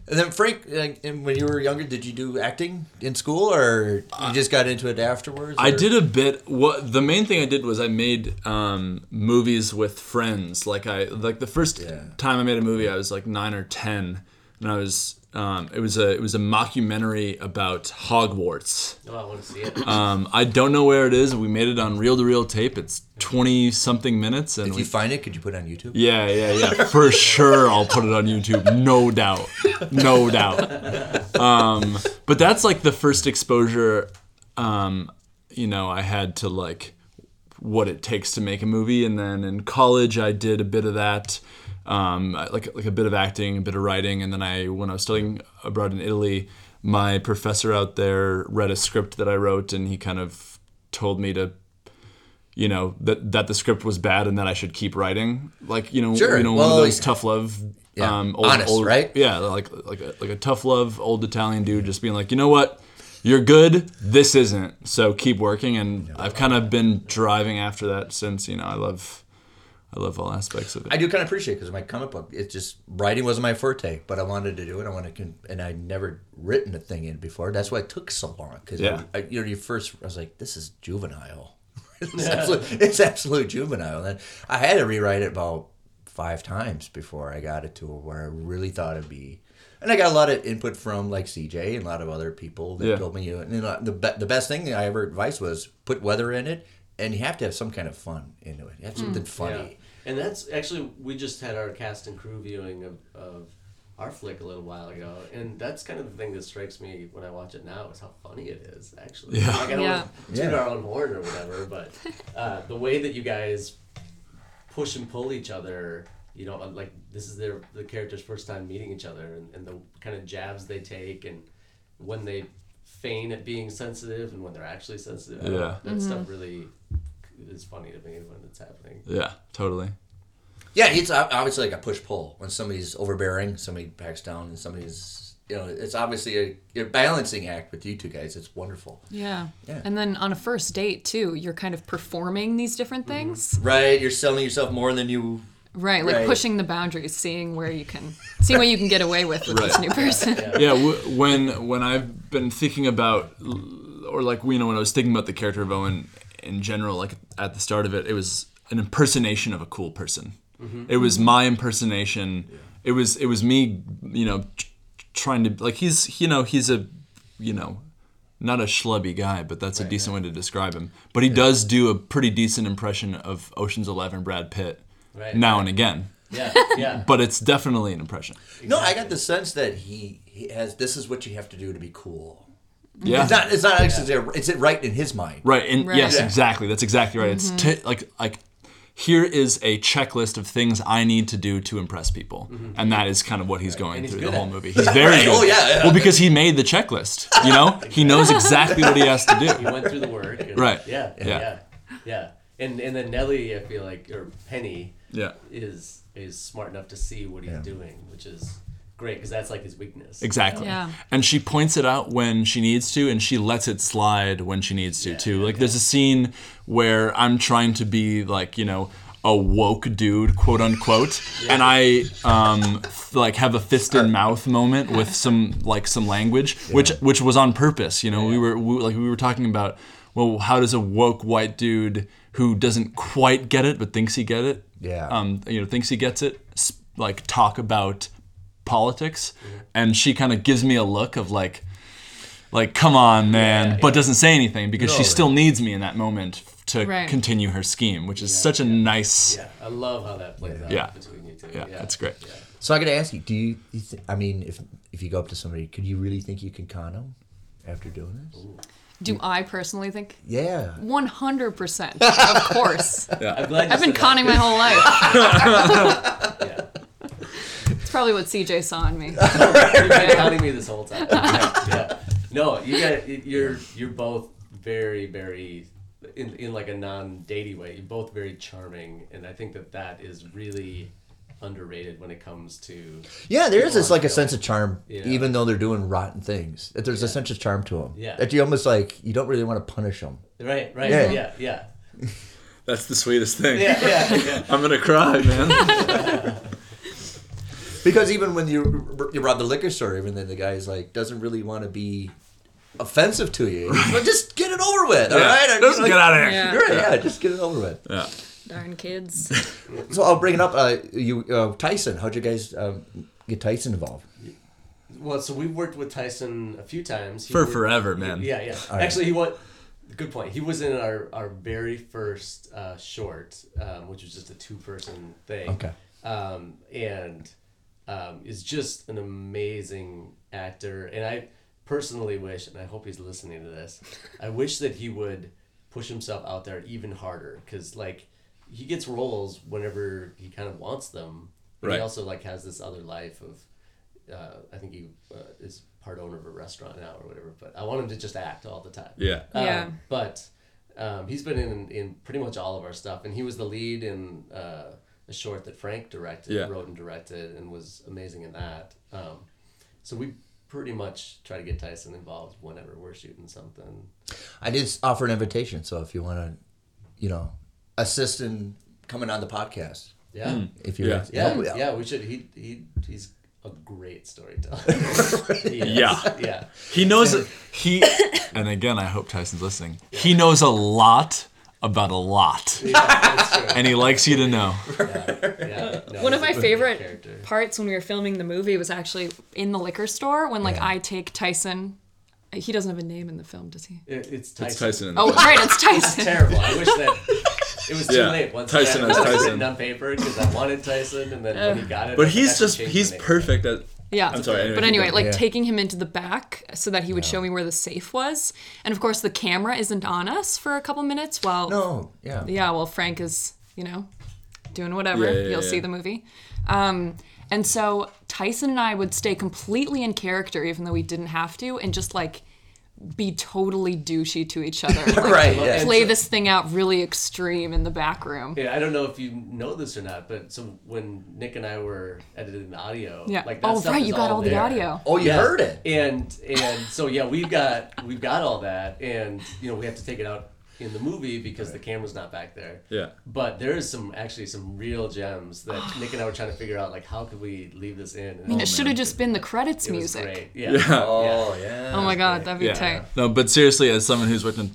And then Frank, like, and when you were younger, did you do acting in school, or you just got into it afterwards? I did a bit. What the main thing I did was I made um, movies with friends. Like I like the first Yeah. time I made a movie, I was like nine or ten, and I was um, it was a it was a mockumentary about Hogwarts. Oh, I want to see it. Um, I don't know where it is. We made it on reel to reel tape. It's twenty something minutes, and If we you find it, could you put it on YouTube? yeah, yeah, yeah. For sure, I'll put it on YouTube. No doubt. No doubt. Um, but that's like the first exposure, um, you know, I had to like what it takes to make a movie. And then in college, I did a bit of that, um, like like a bit of acting, a bit of writing. And then I, when I was studying abroad in Italy, my professor out there read a script that I wrote, and he kind of told me to you know that that the script was bad and that I should keep writing like you know Sure. you know one of those like- tough love Yeah. um old, Honest, old- right? yeah like like a, like a tough love old Italian dude just being like you know what you're good this isn't so keep working and I've kind of been driving after that since you know I love I love all aspects of it I do kind of appreciate because my comic book, uh, it's just writing wasn't my forte, but I wanted to do it. I wanted to, and I'd never written a thing in before. That's why it took so long. Because Yeah. I, you know, you first, I was like, this is juvenile. it's, absolute, it's absolute juvenile. And I had to rewrite it about five times before I got it to where I really thought it'd be. And I got a lot of input from like CJ and a lot of other people that Yeah. told me, you know, you know, the, be- the best thing I ever advised was put weather in it, and you have to have some kind of fun into it. You have something hmm. funny. Yeah. And that's actually we just had our cast and crew viewing of, of our flick a little while ago, and that's kind of the thing that strikes me when I watch it now is how funny it is. Actually, Yeah. like, I don't Yeah. want to toot Yeah. our own horn or whatever, but uh, the way that you guys push and pull each other. You know, like this is their the characters' first time meeting each other, and, and the kind of jabs they take, and when they feign at being sensitive, and when they're actually sensitive. I don't know, Yeah. that stuff really is funny to me when it's happening. yeah totally Yeah, it's obviously like a push pull when somebody's overbearing, somebody backs down, and somebody's you know it's obviously a, a balancing act with you two guys. It's wonderful. Yeah. Yeah. And then on a first date too, you're kind of performing these different mm-hmm. things. Right, you're selling yourself more than you. Right, like Right. pushing the boundaries, seeing where you can, seeing what you can get away with with this new person. yeah w- when when i've been thinking about or like you know when i was thinking about the character of owen in general like at the start of it it was an impersonation of a cool person it was my impersonation it was it was me you know tr- trying to like he's you know he's a you know not a schlubby guy but that's a decent way to describe him but he does do a pretty decent impression of oceans 11 brad pitt Right. now and again Yeah, yeah. but it's definitely an impression No, I got the sense that he he has. This is what you have to do to be cool. Yeah It's not. It's not actually. It's it right in his mind. Right, and Right. yes, Yeah. exactly. That's exactly right. It's mm-hmm. t- like like here is a checklist of things I need to do to impress people, mm-hmm. and that is kind of what he's going he's through the whole movie. He's very Right. Oh, good. Oh, yeah, yeah. Well, because he made the checklist. You know, he knows exactly what he has to do. he went through the work. Right. Yeah, yeah, Yeah. yeah, yeah. And and then Nelly, I feel like, or Penny, Yeah, is is smart enough to see what he's Yeah. doing, which is great because that's like his weakness. exactly. Yeah. And she points it out when she needs to, and she lets it slide when she needs to Yeah, too. yeah, Like there's a scene where I'm trying to be like you know a woke dude, quote unquote, and I um f- like have a fist in mouth moment with some like some language, which which was on purpose. You know, we were we, like we were talking about. Well, how does a woke white dude who doesn't quite get it but thinks he get it, Yeah. um, you know, thinks he gets it, s- like talk about politics, and she kind of gives me a look of like, like, come on, man, Yeah, but doesn't say anything because she No. still needs me in that moment to Right. continue her scheme, which is such a nice. Yeah, I love how that plays out Yeah. between you two. Yeah, that's great. Yeah. So I got to ask you: Do you? you th- I mean, if if you go up to somebody, could you really think you can con them after doing this? Do I personally think? Yeah. 100%. Of course. I'm glad you I've been said conning my whole life. Yeah. It's probably what CJ saw in me. You've been counting me this whole time. Yeah. yeah. No, you got you're you're both very very in in like a non-datey way. You're both very charming, and I think that that is really underrated when it comes to Yeah, there is people this on like a sense of charm, Yeah. even though they're doing rotten things. That there's a sense of charm to them. Yeah. That you almost like you don't really want to punish them. right, right, Yeah. yeah, yeah, That's the sweetest thing. yeah, yeah, yeah. I'm gonna cry, man. Because even when you you rob the liquor store, even then the guy's like doesn't really want to be offensive to you. He's like, just get it over with, all Yeah. right? I Just mean, get like- out of here. Yeah. Right, yeah, just get it over with. Yeah. Darn kids. So I'll bring it up. Uh, you uh, Tyson, how'd you guys um, get Tyson involved? Well, so we've worked with Tyson a few times He For worked- forever, man. Yeah, yeah. right. Actually, he was. Good point. He was in our our very first uh, short, um, which was just a two person thing. Okay. Um, and um, is just an amazing actor, and I personally wish, and I hope he's listening to this. I wish that he would push himself out there even harder, because like he gets roles whenever he kind of wants them. But Right. He also like has this other life of uh, I think he uh, is part owner of a restaurant now or whatever. But I want him to just act all the time. Yeah. Um, Yeah. But um, he's been in in pretty much all of our stuff, and he was the lead in uh, a short that Frank directed, Yeah. wrote and directed, and was amazing in that. Um, so we pretty much try to get Tyson involved whenever we're shooting something. I did offer an invitation, so if you want to, you know, assist in coming on the podcast, Yeah. if you're Yeah. Yeah, yeah, we should. He he he's a great storyteller. He. Yeah. yeah. He knows he and again I hope Tyson's listening. He knows a lot about a lot. Yeah, that's. And he likes you to know. Yeah. No, One of my favorite character. parts when we were filming the movie was actually in the liquor store when like Yeah. I take Tyson. He doesn't have a name in the film, does he? It, it's Tyson. It's Tyson. in the Oh, film. right, it's Tyson. terrible. I wish that it was too Yeah, late. Once Tyson I as Tyson. written on paper because I wanted Tyson, and then when he got it, But I he's just he's perfect at Yeah. I'm sorry, anyway, but anyway, like Yeah. taking him into the back so that he would show me where the safe was. And of course, the camera isn't on us for a couple minutes while No, yeah. yeah, well, Frank is, you know, doing whatever. Yeah, yeah, You'll yeah. see the movie. Um, and so Tyson and I would stay completely in character, even though we didn't have to, and just like be totally douchey to each other. Like, Right, yeah. Play this thing out really extreme in the back room. Yeah, I don't know if you know this or not, but so when Nick and I were editing the audio, Yeah. like that oh, stuff right, is you got all the audio. Oh, you Yeah. heard it. and and so yeah, we've got we've got all that, and you know we have to take it out in the movie because the camera's not back there. Yeah. But there is some actually some real gems that Nick and I were trying to figure out, like how could we leave this in? And I mean, it oh, should have just been the credits it was music. great. Yeah. Yeah. Oh, yeah. Oh my god, that'd be Yeah. tight. No, but seriously, as someone who's worked on,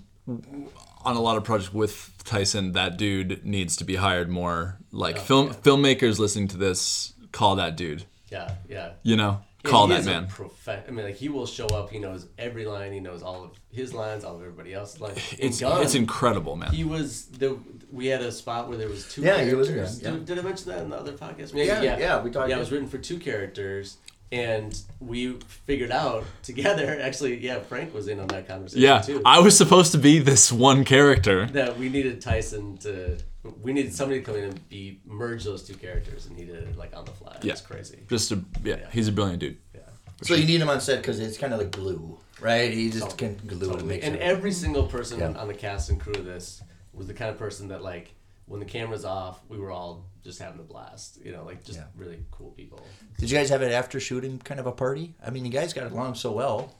on a lot of projects with Tyson, that dude needs to be hired more. Like oh, film filmmakers listening to this, call that dude. Yeah. Yeah. You know, And call he that is a man. profe- I mean, like he will show up. He knows every line. He knows all of his lines, all of everybody else's lines. In It's Gun, it's incredible, man. He was the. We had a spot where there was two Yeah, he was characters. Yeah. Did, did I mention that in the other podcast? Maybe, Yeah, yeah, we talked- Yeah, it was written for two characters, and we figured out together. Actually, yeah, Frank was in on that conversation yeah, too. I was supposed to be this one character. that we needed Tyson to. We needed somebody to come in and be merge those two characters, and he did it like on the fly. It Yeah. was crazy. Just a yeah, he's a brilliant dude. Yeah. So you need him on set because it's kind of like glue, right? He just can glue it and Totally. make And sure. every single person Yeah. on the cast and crew of this was the kind of person that like when the camera's off, we were all just having a blast. You know, like just Yeah. really cool people. Did you guys have an after shooting kind of a party? I mean, you guys got along so well.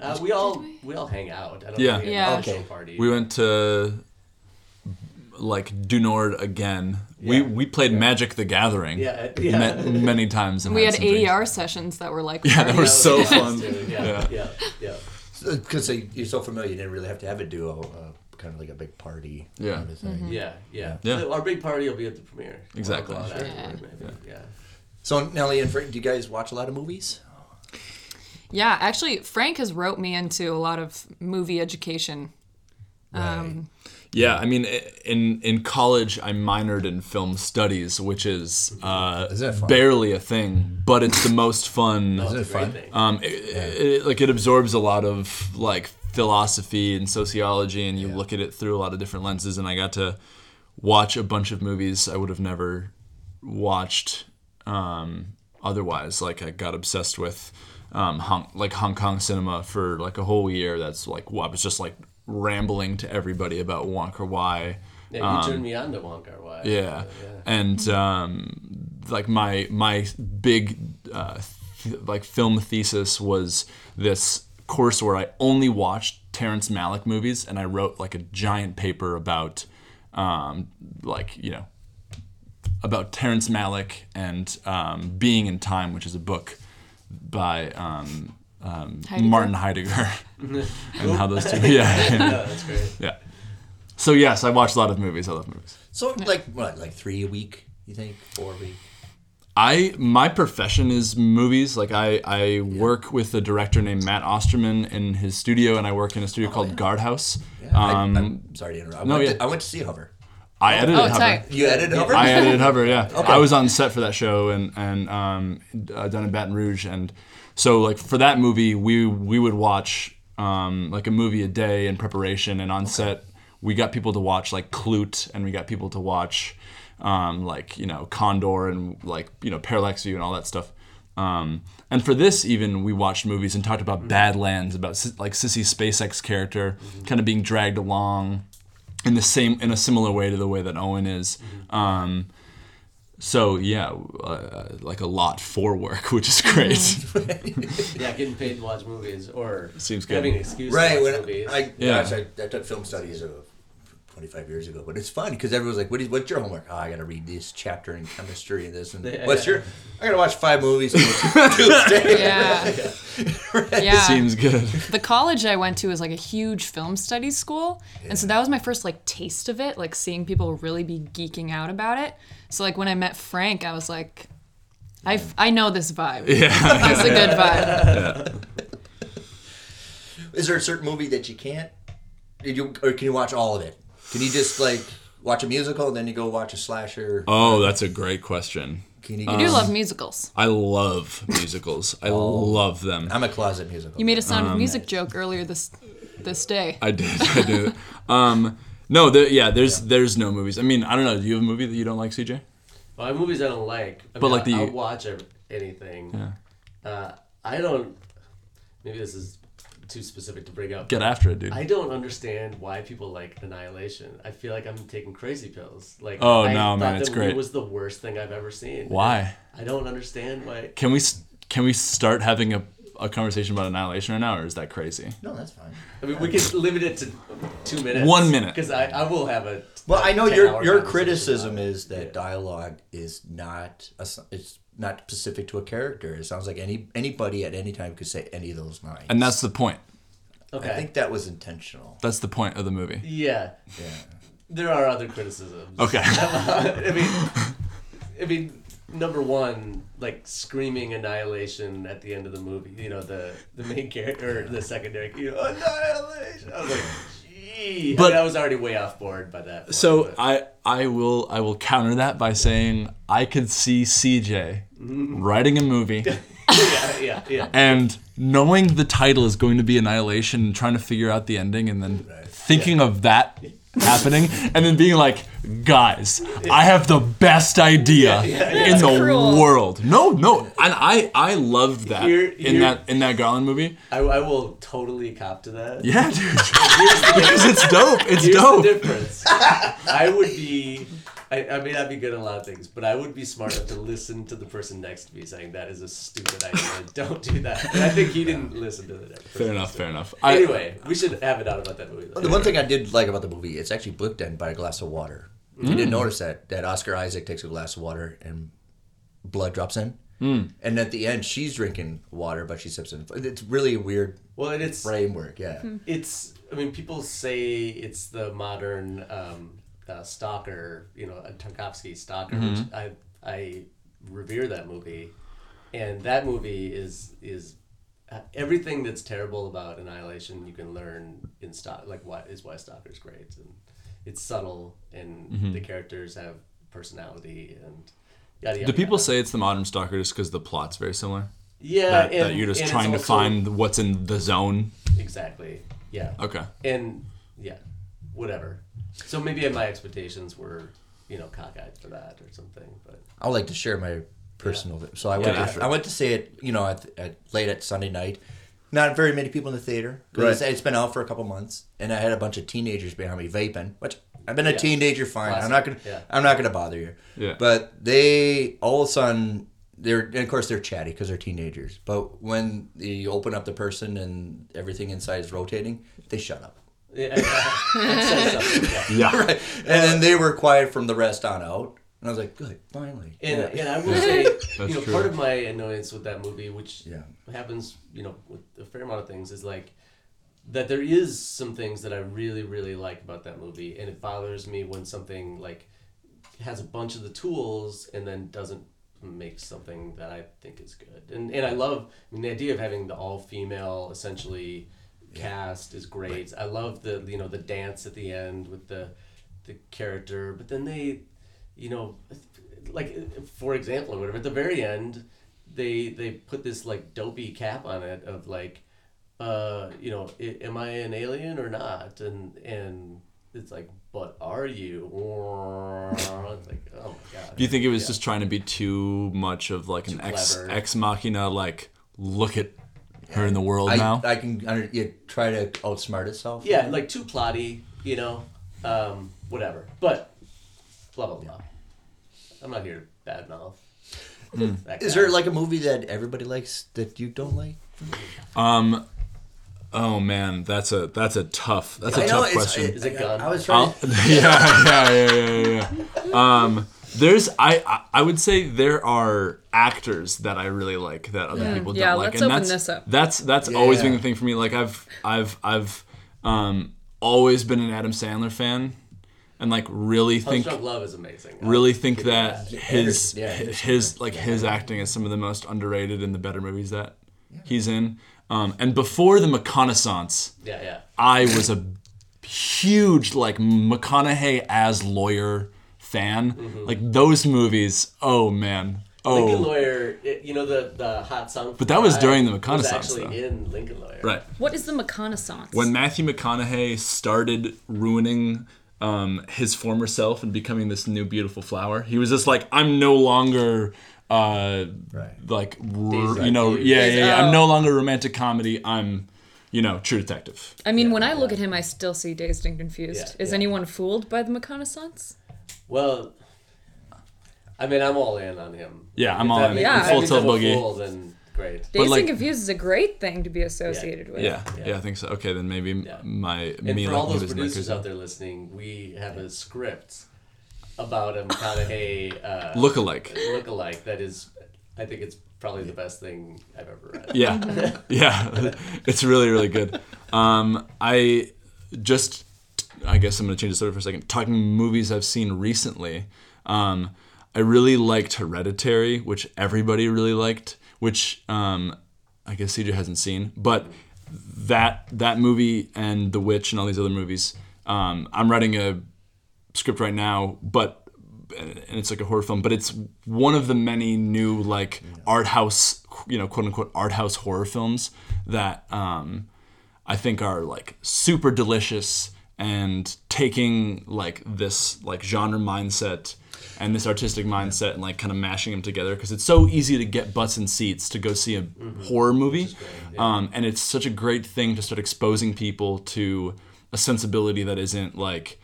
Uh, we all we all hang out. I don't Yeah. think Yeah. had an actual Okay. party. We went to like Du Nord again. We Yeah. we played Magic the Gathering. yeah, yeah. ma- many times. And We had some drinks. ADR sessions that were like Yeah, that were so fun. dude, Yeah, Yeah. yeah, yeah. Because you're so familiar, you didn't really have to have a duo, uh, kind of like a big party. Yeah. Kind of thing. Mm-hmm. Yeah, yeah, Yeah. Our big party will be at the premiere. Exactly. We'll Sure. afterward. Yeah. So Nelly and Frank, do you guys watch a lot of movies? Yeah, actually, Frank has wrote me into a lot of movie education. Um, Yeah, I mean, in in college, I minored in film studies, which is uh, Is that fun? barely a thing, but it's the most fun. Isn't it It's a great fun? thing. Um, it, it, like it absorbs a lot of like philosophy and sociology, and you Yeah. look at it through a lot of different lenses. And I got to watch a bunch of movies I would have never watched um, otherwise. Like I got obsessed with um, Hong, like Hong Kong cinema for like a whole year. That's like well, I was just like rambling to everybody about Wong Why. Yeah, you turned me on to Wong Why. Wai. Yeah, and um, like my my big uh, th- like film thesis was this course where I only watched Terrence Malick movies, and I wrote like a giant paper about um, like you know about Terrence Malick and um, Being and Time, which is a book by um, um, Heidegger? Martin Heidegger, and how those two yeah. Yeah, that's great. yeah. So yes, I watch a lot of movies. I love movies. So like what, like three a week? You think four a week? I my profession is movies. Like I I work with a director named Matt Osterman in his studio, and I work in a studio called Guardhouse. Yeah, Um, I'm sorry to interrupt. I, no, went yeah. to, I went to see Hover. I edited Oh, Hover. tight. You edited Hover? I edited Hover. Yeah, I was on set for that show and and um, uh, done in Baton Rouge, and so like for that movie, we we would watch um, like a movie a day in preparation, and on set. We got people to watch like Klute, and we got people to watch um, like you know Condor and like you know Parallax View and all that stuff. Um, and for this, even we watched movies and talked about Badlands, about like Sissy Spacek character kind of being dragged along in the same in a similar way to the way that Owen is. Um, so yeah, uh, like a lot for work, which is great. Yeah, getting paid to watch movies or Seems good. having an excuse Right. to watch When movies. I, Yeah. gosh, I, I took film studies uh, 25 years ago, but it's fun because everyone's like, what is, what's your homework? Oh, I got to read this chapter in chemistry and this. And Yeah, what's yeah. your, I got to watch five movies Tuesday. Yeah. yeah. Seems good. the college I went to was like a huge film studies school. And so that was my first like taste of it, like seeing people really be geeking out about it. So like when I met Frank, I was like, I, f- I know this vibe. Yeah. It's a good vibe. Is there a certain movie that you can't? Did you or can you watch all of it? Can you just like watch a musical and then you go watch a slasher? Oh, that's a great question. Can you? You do love musicals. I love musicals. I love them. I'm a closet musical. You made a Sound Um, of Music joke earlier this this day. I did. I did. Um, no, the, yeah. There's there's no movies. I mean, I don't know. Do you have a movie that you don't like, CJ? Well, I have movies I don't like. I But, mean, like, the- I'll, I'll watch ev- anything. Uh, I don't. Maybe this is too specific to bring up. Get after it, dude. I don't understand why people like Annihilation. I feel like I'm taking crazy pills. Like, Oh, I no, thought man, that it's movie great. Was the worst thing I've ever seen. Why? I don't understand why. Can we can we start having a, a conversation about Annihilation right now, or is that crazy? no, that's fine. I mean, we could limit it to two minutes. One minute. Because I, I will have a. Well, I know your your criticism is that dialogue is not a, it's not specific to a character. It sounds like any anybody at any time could say any of those lines. And that's the point. Okay. I think that was intentional. That's the point of the movie. yeah. Yeah. There are other criticisms. Okay. I mean, I mean, number one, like screaming annihilation at the end of the movie. You know, the the main character, or the secondary, you know, annihilation. I was like, But- I, mean, I was already way off board by that. point, So but- I I will I will counter that by saying I could see CJ mm-hmm. writing a movie yeah, yeah, yeah. and knowing the title is going to be Annihilation and trying to figure out the ending and then thinking of that happening and then being like, guys, I have the best idea in the cruel. world. No, no, and I I loved that Here- in that in that Garland movie. I, I will totally cop to that. Yeah, dude, because it's dope. It's Here's dope. the difference. I would be. I, I may not be good at a lot of things, but I would be smart enough to listen to the person next to me saying that is a stupid idea. Don't do that. And I think he didn't listen to the Fair enough. Fair enough. I- Anyway, we should have it out about that movie. though. The one thing I did like about the movie, it's actually bookended by a glass of water. You didn't mm. notice that that Oscar Isaac takes a glass of water and blood drops in, mm. and at the end she's drinking water, but she sips it. It's really a weird Well, and it's framework. Yeah. Hmm. it's. I mean, people say it's the modern um, uh, Stalker. You know, a Tarkovsky Stalker. Which I I revere that movie, and that movie is is uh, everything that's terrible about Annihilation. You can learn in Stalk. Like why is why Stalker's great, and it's subtle, and the characters have personality, and yada yada. Do people yada. say it's the modern stalker just because the plot's very similar? yeah, That, and, that you're just trying to also- find what's in the zone. exactly. Yeah. Okay. and yeah, whatever. So maybe my expectations were, you know, cockeyed for that or something. But I would like to share my personal. So I went. after I went to see it. You know, at, at late at Sunday night, not very many people in the theater. 'cause Right. It's, it's been out for a couple months, and I had a bunch of teenagers behind me vaping. Which I've been a Yeah. teenager, fine. I'm not gonna. Yeah. I'm not gonna bother you. Yeah. But they all of a sudden they're and of course they're chatty because they're teenagers. But when you open up the person and everything inside is rotating, they shut up. Yeah, that says something, yeah. Yeah. Right. And then they were quiet from the rest on out. And I was like, good, finally. And, Yeah. and I will say, you know, true. part of my annoyance with that movie, which Yeah. happens, you know, with a fair amount of things, is like that there is some things that I really, really like about that movie, and it bothers me when something like has a bunch of the tools and then doesn't make something that I think is good. And and I love, I mean, the idea of having the all female essentially cast is great. I love the you know the dance at the end with the the character, but then they, you know, like for example or whatever at the very end, they they put this like dopey cap on it of like, uh, you know, i- am I an alien or not? And and it's like, but are you? It's like, oh my god. Do you think it was Yeah. just trying to be too much of like an Too ex ex machina? Like, look at her in the world I, now. I can under, you try to outsmart itself. Yeah, like too plotty, you know, um, whatever. But blah blah blah. I'm not here to badmouth. that Is guy. there like a movie that everybody likes that you don't like? um, oh man, that's a that's a tough that's a I tough it's- question. it- Is it gun? I was trying. I'll- yeah, yeah, yeah, yeah, yeah. Um, there's I, I I would say there are actors that I really like that other people Yeah, don't like, let's and open that's this up. that's that's always been the thing for me. Like I've I've I've um always been an Adam Sandler fan, and like really think Drunk Love is amazing. Really think give that his Yeah, his, his like his acting is some of the most underrated in the better movies that he's in. Um, and before the McConaissance, Yeah, yeah. I was a huge like McConaughey as lawyer fan. Mm-hmm. Like those movies. Oh man. Oh. Lincoln Lawyer, it, you know the the hot song. But that was during the was McConaissance, actually though. in Lincoln Lawyer. Right. What is the McConaissance? When Matthew McConaughey started ruining um, his former self and becoming this new beautiful flower, he was just like, I'm no longer. Uh, Right. like r- you know Confused. yeah yeah, yeah. Oh. i'm no longer romantic comedy i'm you know true detective I mean, when I look at him, I still see Dazed and Confused. Yeah, is yeah. anyone fooled by the McConaissance? Well, I mean, I'm all in on him. Yeah, I'm If all that in. makes- Yeah. if that Full means tilt I'm a boogie. fool, then great. Dazed like- and Confused is a great thing to be associated with. yeah yeah, Yeah. i think so okay then maybe Yeah. my And me for all he those was producers Nick out there listening, we have a script about a McConaughey uh, look alike look-alike that is, I think it's probably the best thing I've ever read. yeah yeah it's really really good um i just i guess i'm gonna change the subject for a second. Talking movies i've seen recently um i really liked hereditary which everybody really liked which um i guess cj hasn't seen but that that movie and the witch and all these other movies um i'm writing a script right now but and it's like a horror film, but it's one of the many new like art house, you know, quote unquote art house horror films that um, I think are like super delicious and taking like this like genre mindset and this artistic mindset and like kind of mashing them together because it's so easy to get butts in seats to go see a horror movie, um, and it's such a great thing to start exposing people to a sensibility that isn't like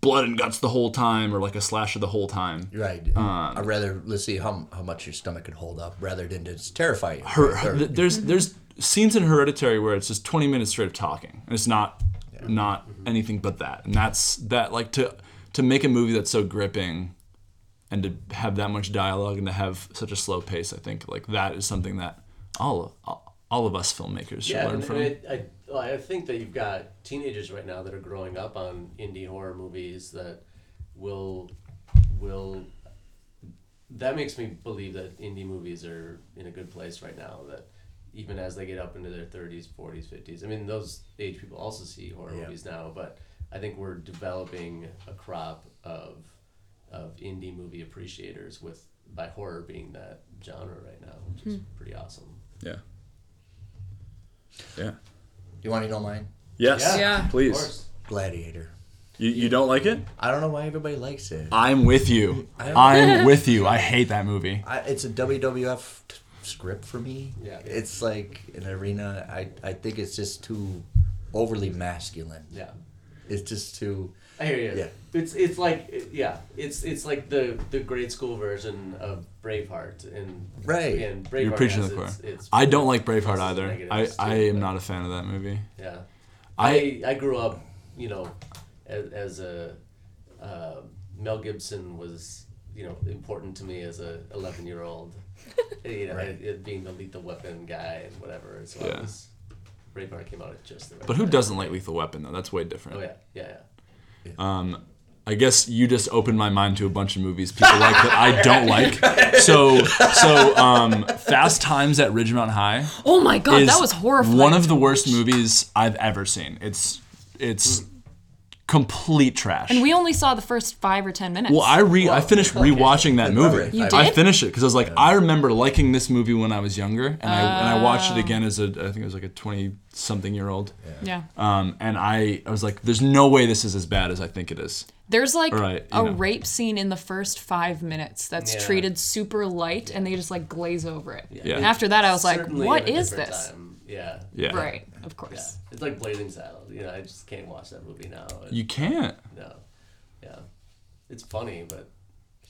blood and guts the whole time or like a slasher the whole time. Right. I'd rather let's see how, how much your stomach can hold up rather than just terrify you. Her, or- there's there's scenes in Hereditary where it's just 20 minutes straight of talking and it's not not mm-hmm. anything but that. And that's that like to to make a movie that's so gripping and to have that much dialogue and to have such a slow pace I think like that is something that all of all, all of us filmmakers should Yeah, learn and, from. and I, well, I think that you've got teenagers right now that are growing up on indie horror movies that will will that makes me believe that indie movies are in a good place right now that even as they get up into their 30s 40s 50s i mean those age people also see horror Yeah. movies now but i think we're developing a crop of of indie movie appreciators with by horror being that genre right now which is hmm. pretty awesome yeah. Yeah. you want to know mine? Yes. Yeah. of Please. course Gladiator. You, you don't like it? I don't know why everybody likes it. I'm with you. I'm with you. I hate that movie. I, it's a WWF t- script for me. Yeah. It's like an arena. I I think it's just too overly masculine. Yeah. It's just too. I hear you. Yeah. It's it's like yeah, it's it's like the the grade school version of Braveheart and Right. And Braveheart You're preaching to has the choir. its- its I don't like Braveheart either. I, I am not a fan of that movie. Yeah. I- I I grew up, you know, as, as a uh, Mel Gibson was, you know, important to me as a 11 year old. You know, Right. it, it being the lethal weapon guy and whatever. So Yeah. I was. Braveheart came out at just the right But who time. doesn't like Lethal Weapon though? That's way different. Oh yeah, yeah, yeah. Um, I guess you just opened my mind to a bunch of movies people like that I don't like. So, so um, Fast Times at Ridgemont High Oh my god, is that was horrifying. one of the worst movies I've ever seen. It's it's complete trash. And we only saw the first five or ten minutes. well, I re I finished rewatching that movie. Alright, You I finished it because I was like, I remember liking this movie when I was younger, and I and I watched Oh. it again as a I think it was like a twenty something year old. yeah. Um, and I I was like, there's no way this is as bad as I think it is. There's like Right, you a know. rape scene in the first five minutes that's Yeah. treated super light, and they just like glaze over it. Yeah. And after that, I was like, Certainly "What at a is different this?" time. Yeah. Yeah. Right, of Yeah. course. It's like Blazing Saddles. You know, I just can't watch that movie now. You can't. No. Yeah. It's funny, but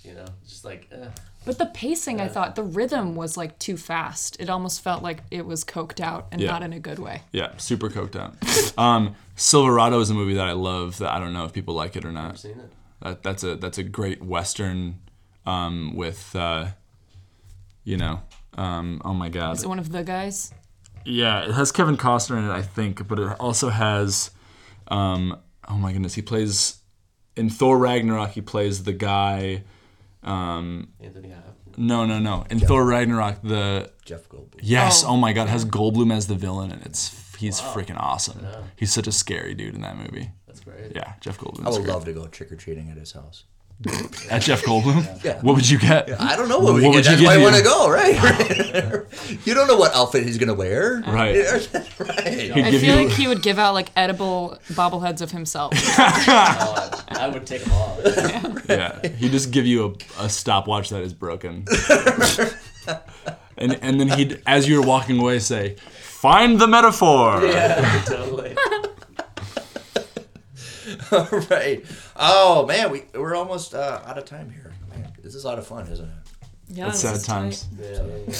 you know, it's just like eh. But the pacing, I thought, the rhythm was like too fast. It almost felt like it was coked out and Yeah. not in a good way. Yeah, super coked out. um, Silverado is a movie that I love. That I don't know if people like it or not. I've not. seen it. That, that's a that's a great western um, with uh, you know um, oh my god Is it one of the guys? Yeah it has Kevin Costner in it I think but it also has um, oh my goodness he plays in Thor Ragnarok he plays the guy um, Anthony Hopkins. no no no in Thor Ragnarok the Jeff Goldblum. yes Oh. oh, my god it has Goldblum as the villain and it's he's freaking awesome he's such a scary dude in that movie That's great. yeah Jeff Goldblum I would love to go trick or treating at his house. at Jeff Goldblum Yeah. what would you get I don't know what, we What get. would you That's get why I want to go, right? you don't know what outfit he's gonna wear, Right. right. He'd I give feel you- like he would give out like edible bobbleheads of himself. Oh, I, I would take them all. Yeah, He'd just give you a, a stopwatch that is broken, and and then he'd, as you were walking away, say, "Find the metaphor." yeah, totally. All right. Oh man, we we're almost uh, out of time here. Man, this is a lot of fun, isn't it? Yeah, That's sad times. Yeah.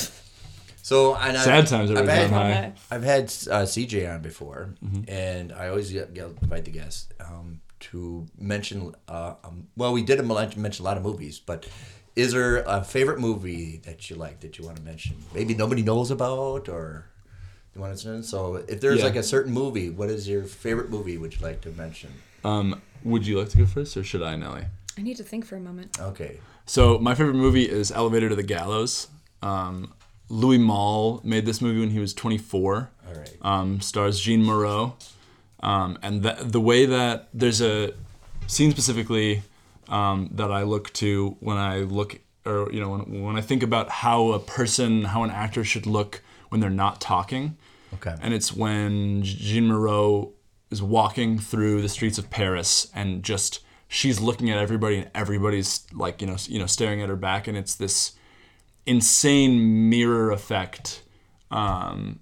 So and I, Sad times at I've Ridgemont had, High. I've had uh, CJ on before, Mm-hmm. and I always get, get invite the guests um, to mention. Uh, um, well, we did a, mention a lot of movies, but is there a favorite movie that you like that you want to mention? Maybe nobody knows about, or you want to. So, if there's Yeah. like a certain movie, what is your favorite movie? Would you like to mention? Um, would you like to go first, or should I, Nelly? I need to think for a moment. Okay. So my favorite movie is Elevator to the Gallows. Um, Louis Malle made this movie when he was 24. All right. um, stars Jeanne Moreau, um, and the, the way that there's a scene specifically um, that I look to when I look, or you know, when, when I think about how a person, how an actor should look when they're not talking, Okay. and it's when Jeanne Moreau is walking through the streets of Paris and just she's looking at everybody and everybody's like you know you know staring at her back. And it's this insane mirror effect um,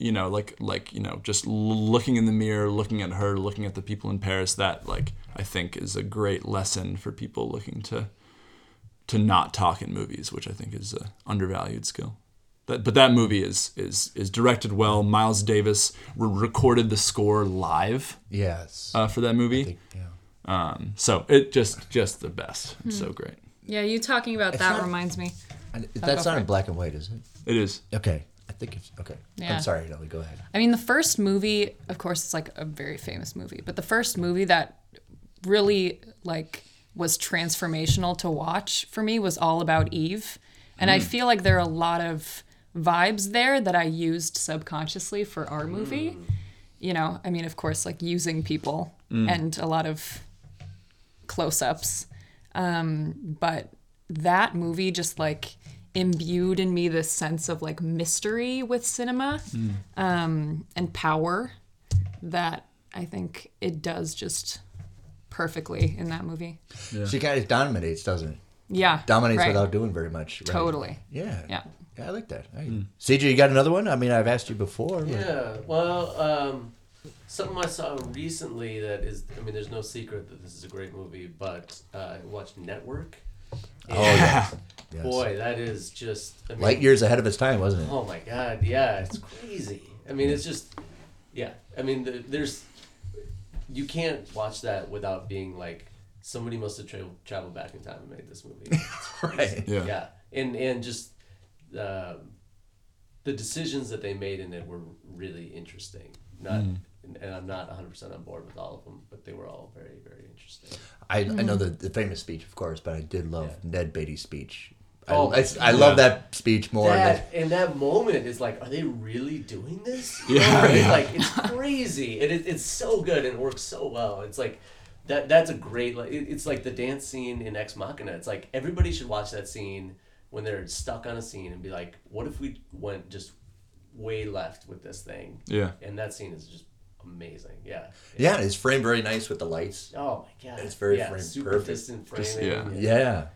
you know like like you know just looking in the mirror looking at her looking at the people in paris that like i think is a great lesson for people looking to to not talk in movies which i think is a undervalued skill that, but that movie is is is directed well miles davis re- recorded the score live Yes. uh, for that movie yeah. um, so it just just the best it's so great Yeah, you talking about that not- reminds me. And that's not in black and white, is it? it is Okay. I think it's okay. Yeah. I'm sorry, Nelly. Go ahead. I mean, the first movie, of course, it's like a very famous movie, but the first movie that really like was transformational to watch for me was all about Eve, and I feel like there are a lot of vibes there that I used subconsciously for our movie. You know, I mean, of course, like using people and a lot of close-ups, um, but that movie just like imbued in me this sense of like mystery with cinema um, and power that I think it does just perfectly in that movie. She kind of dominates, doesn't it? Yeah. dominates right. without doing very much. right? Totally. Yeah. Yeah. Yeah, I like that. All right. CJ, you got another one? I mean, I've asked you before. but- Yeah, well, um, something I saw recently that is, I mean, there's no secret that this is a great movie, but uh, I watched Network. Oh, yes. yes. Boy, that is just, I mean, Light years ahead of its time, wasn't it? Oh my god, yeah, it's crazy. I mean, it's just, yeah. I mean, the, there's, you can't watch that without being like, somebody must have tra- traveled back in time and made this movie. Right. Yeah. Yeah, and and just uh, the decisions that they made in it were really interesting. Not, Mm. and, and I'm not 100 percent on board with all of them, but they were all very very interesting. I, I know the, the famous speech, of course, but I did love Ned Beatty's speech. I, Oh, I, I love that speech more. that in that moment is like, are they really doing this? You Yeah, know what I mean? yeah. like it's crazy, and it, it's so good and it works so well. It's like that. That's a great. Like it, it's like the dance scene in Ex Machina. It's like everybody should watch that scene when they're stuck on a scene and be like, what if we went just way left with this thing? Yeah. And that scene is just amazing. Yeah. yeah, it's framed very nice with the lights. Oh my god. It's very yeah, framed super perfect. distant framing. Just- yeah. Yeah.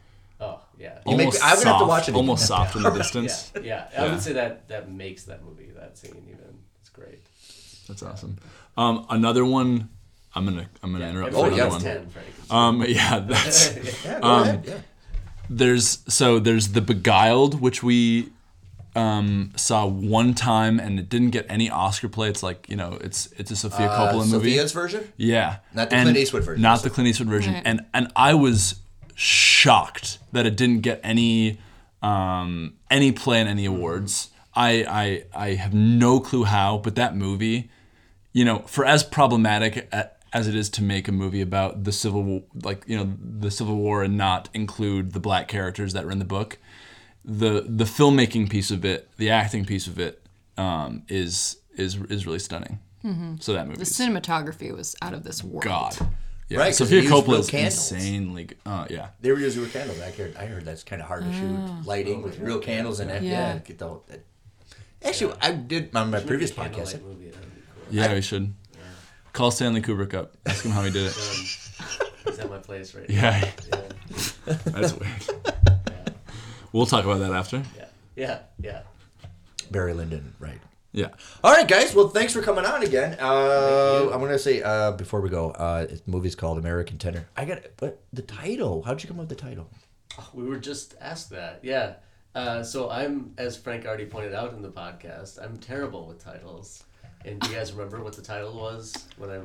Oh yeah. You make almost me- I would have to watch it again. Almost soft in the distance. Yeah, yeah. I would say that that makes that movie, that scene even. It's great. That's awesome. Um, another one. I'm gonna I'm gonna interrupt Oh, for yeah, another it's one. ten, Frank. Um, yeah, that's Yeah, go Um, ahead. Yeah. There's so there's the Beguiled, which we um, saw one time and it didn't get any Oscar play. It's like you know, it's it's a Sofia Uh, Coppola movie. Sofia's version? Yeah, Not the And- Clint Eastwood version, Not so- the Clint Eastwood version, Right. and and I was shocked that it didn't get any um, any play in any awards. I, I I have no clue how, but that movie, you know, for as problematic a- as it is to make a movie about the civil, War- like you know, the Civil War and not include the black characters that were in the book, the the filmmaking piece of it, the acting piece of it, um, is is is really stunning. So that movie, The cinematography was out of this world. God, yeah. Right, 'cause Sofia they use real Coppola is candles. insanely. g- Uh, yeah, They were using real candles. I heard, I heard that's kind of hard to shoot. Lighting with real candles in it. Yeah. Yeah. get the, that- Actually, I did on my previous podcast. Movie, cool. yeah, we should call Stanley Kubrick up. Ask him how he did it. Um, he's at my place right Yeah, now. Yeah, that's weird. We'll talk about that after. yeah, yeah, yeah. Barry Lyndon, right. Yeah. All right, guys. Well, thanks for coming on again. Uh. I'm gonna say uh, before we go, uh, the movie's called American Tender. I got but the title. How'd you come up with the title? We were just asked that. Yeah. Uh, so I'm, as Frank already pointed out in the podcast, I'm terrible with titles. And do you guys remember what the title was when I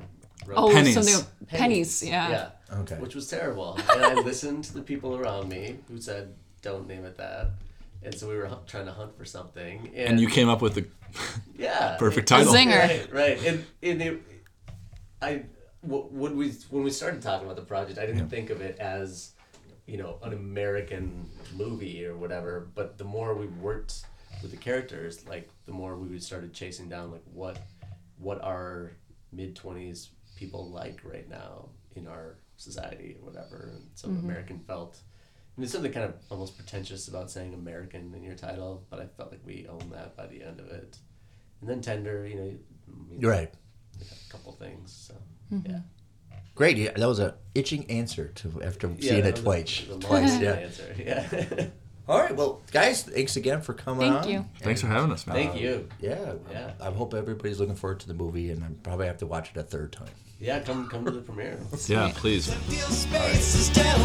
wrote? Oh, Pennies. something pennies. Yeah. Yeah. Okay. Which was terrible. And I listened to the people around me who said, "Don't name it that." And so we were hu- trying to hunt for something. And, And you came up with the yeah, perfect it- title. zinger. Right, right. And, and it, I when we when we started talking about the project, I didn't think of it as, you know, an American movie or whatever. But the more we worked with the characters, like the more we started chasing down like what, what are mid twenties people like right now in our society or whatever. And so American felt. And there's something kind of almost pretentious about saying American in your title, but I felt like we owned that by the end of it. And then tender, you know, you You're right. a couple things. So Mm-hmm. yeah, Great. Yeah, that was a itching answer to after yeah, seeing it was a- twice. the Twice. Yeah. Answer. Yeah. All right. Well, guys, thanks again for coming Thank on. you. Thanks for having us, man. Thank you. Yeah. Yeah. I hope everybody's looking forward to the movie, and I probably have to watch it a third time. Yeah, come come to the premiere. Yeah, please. Empty spaces down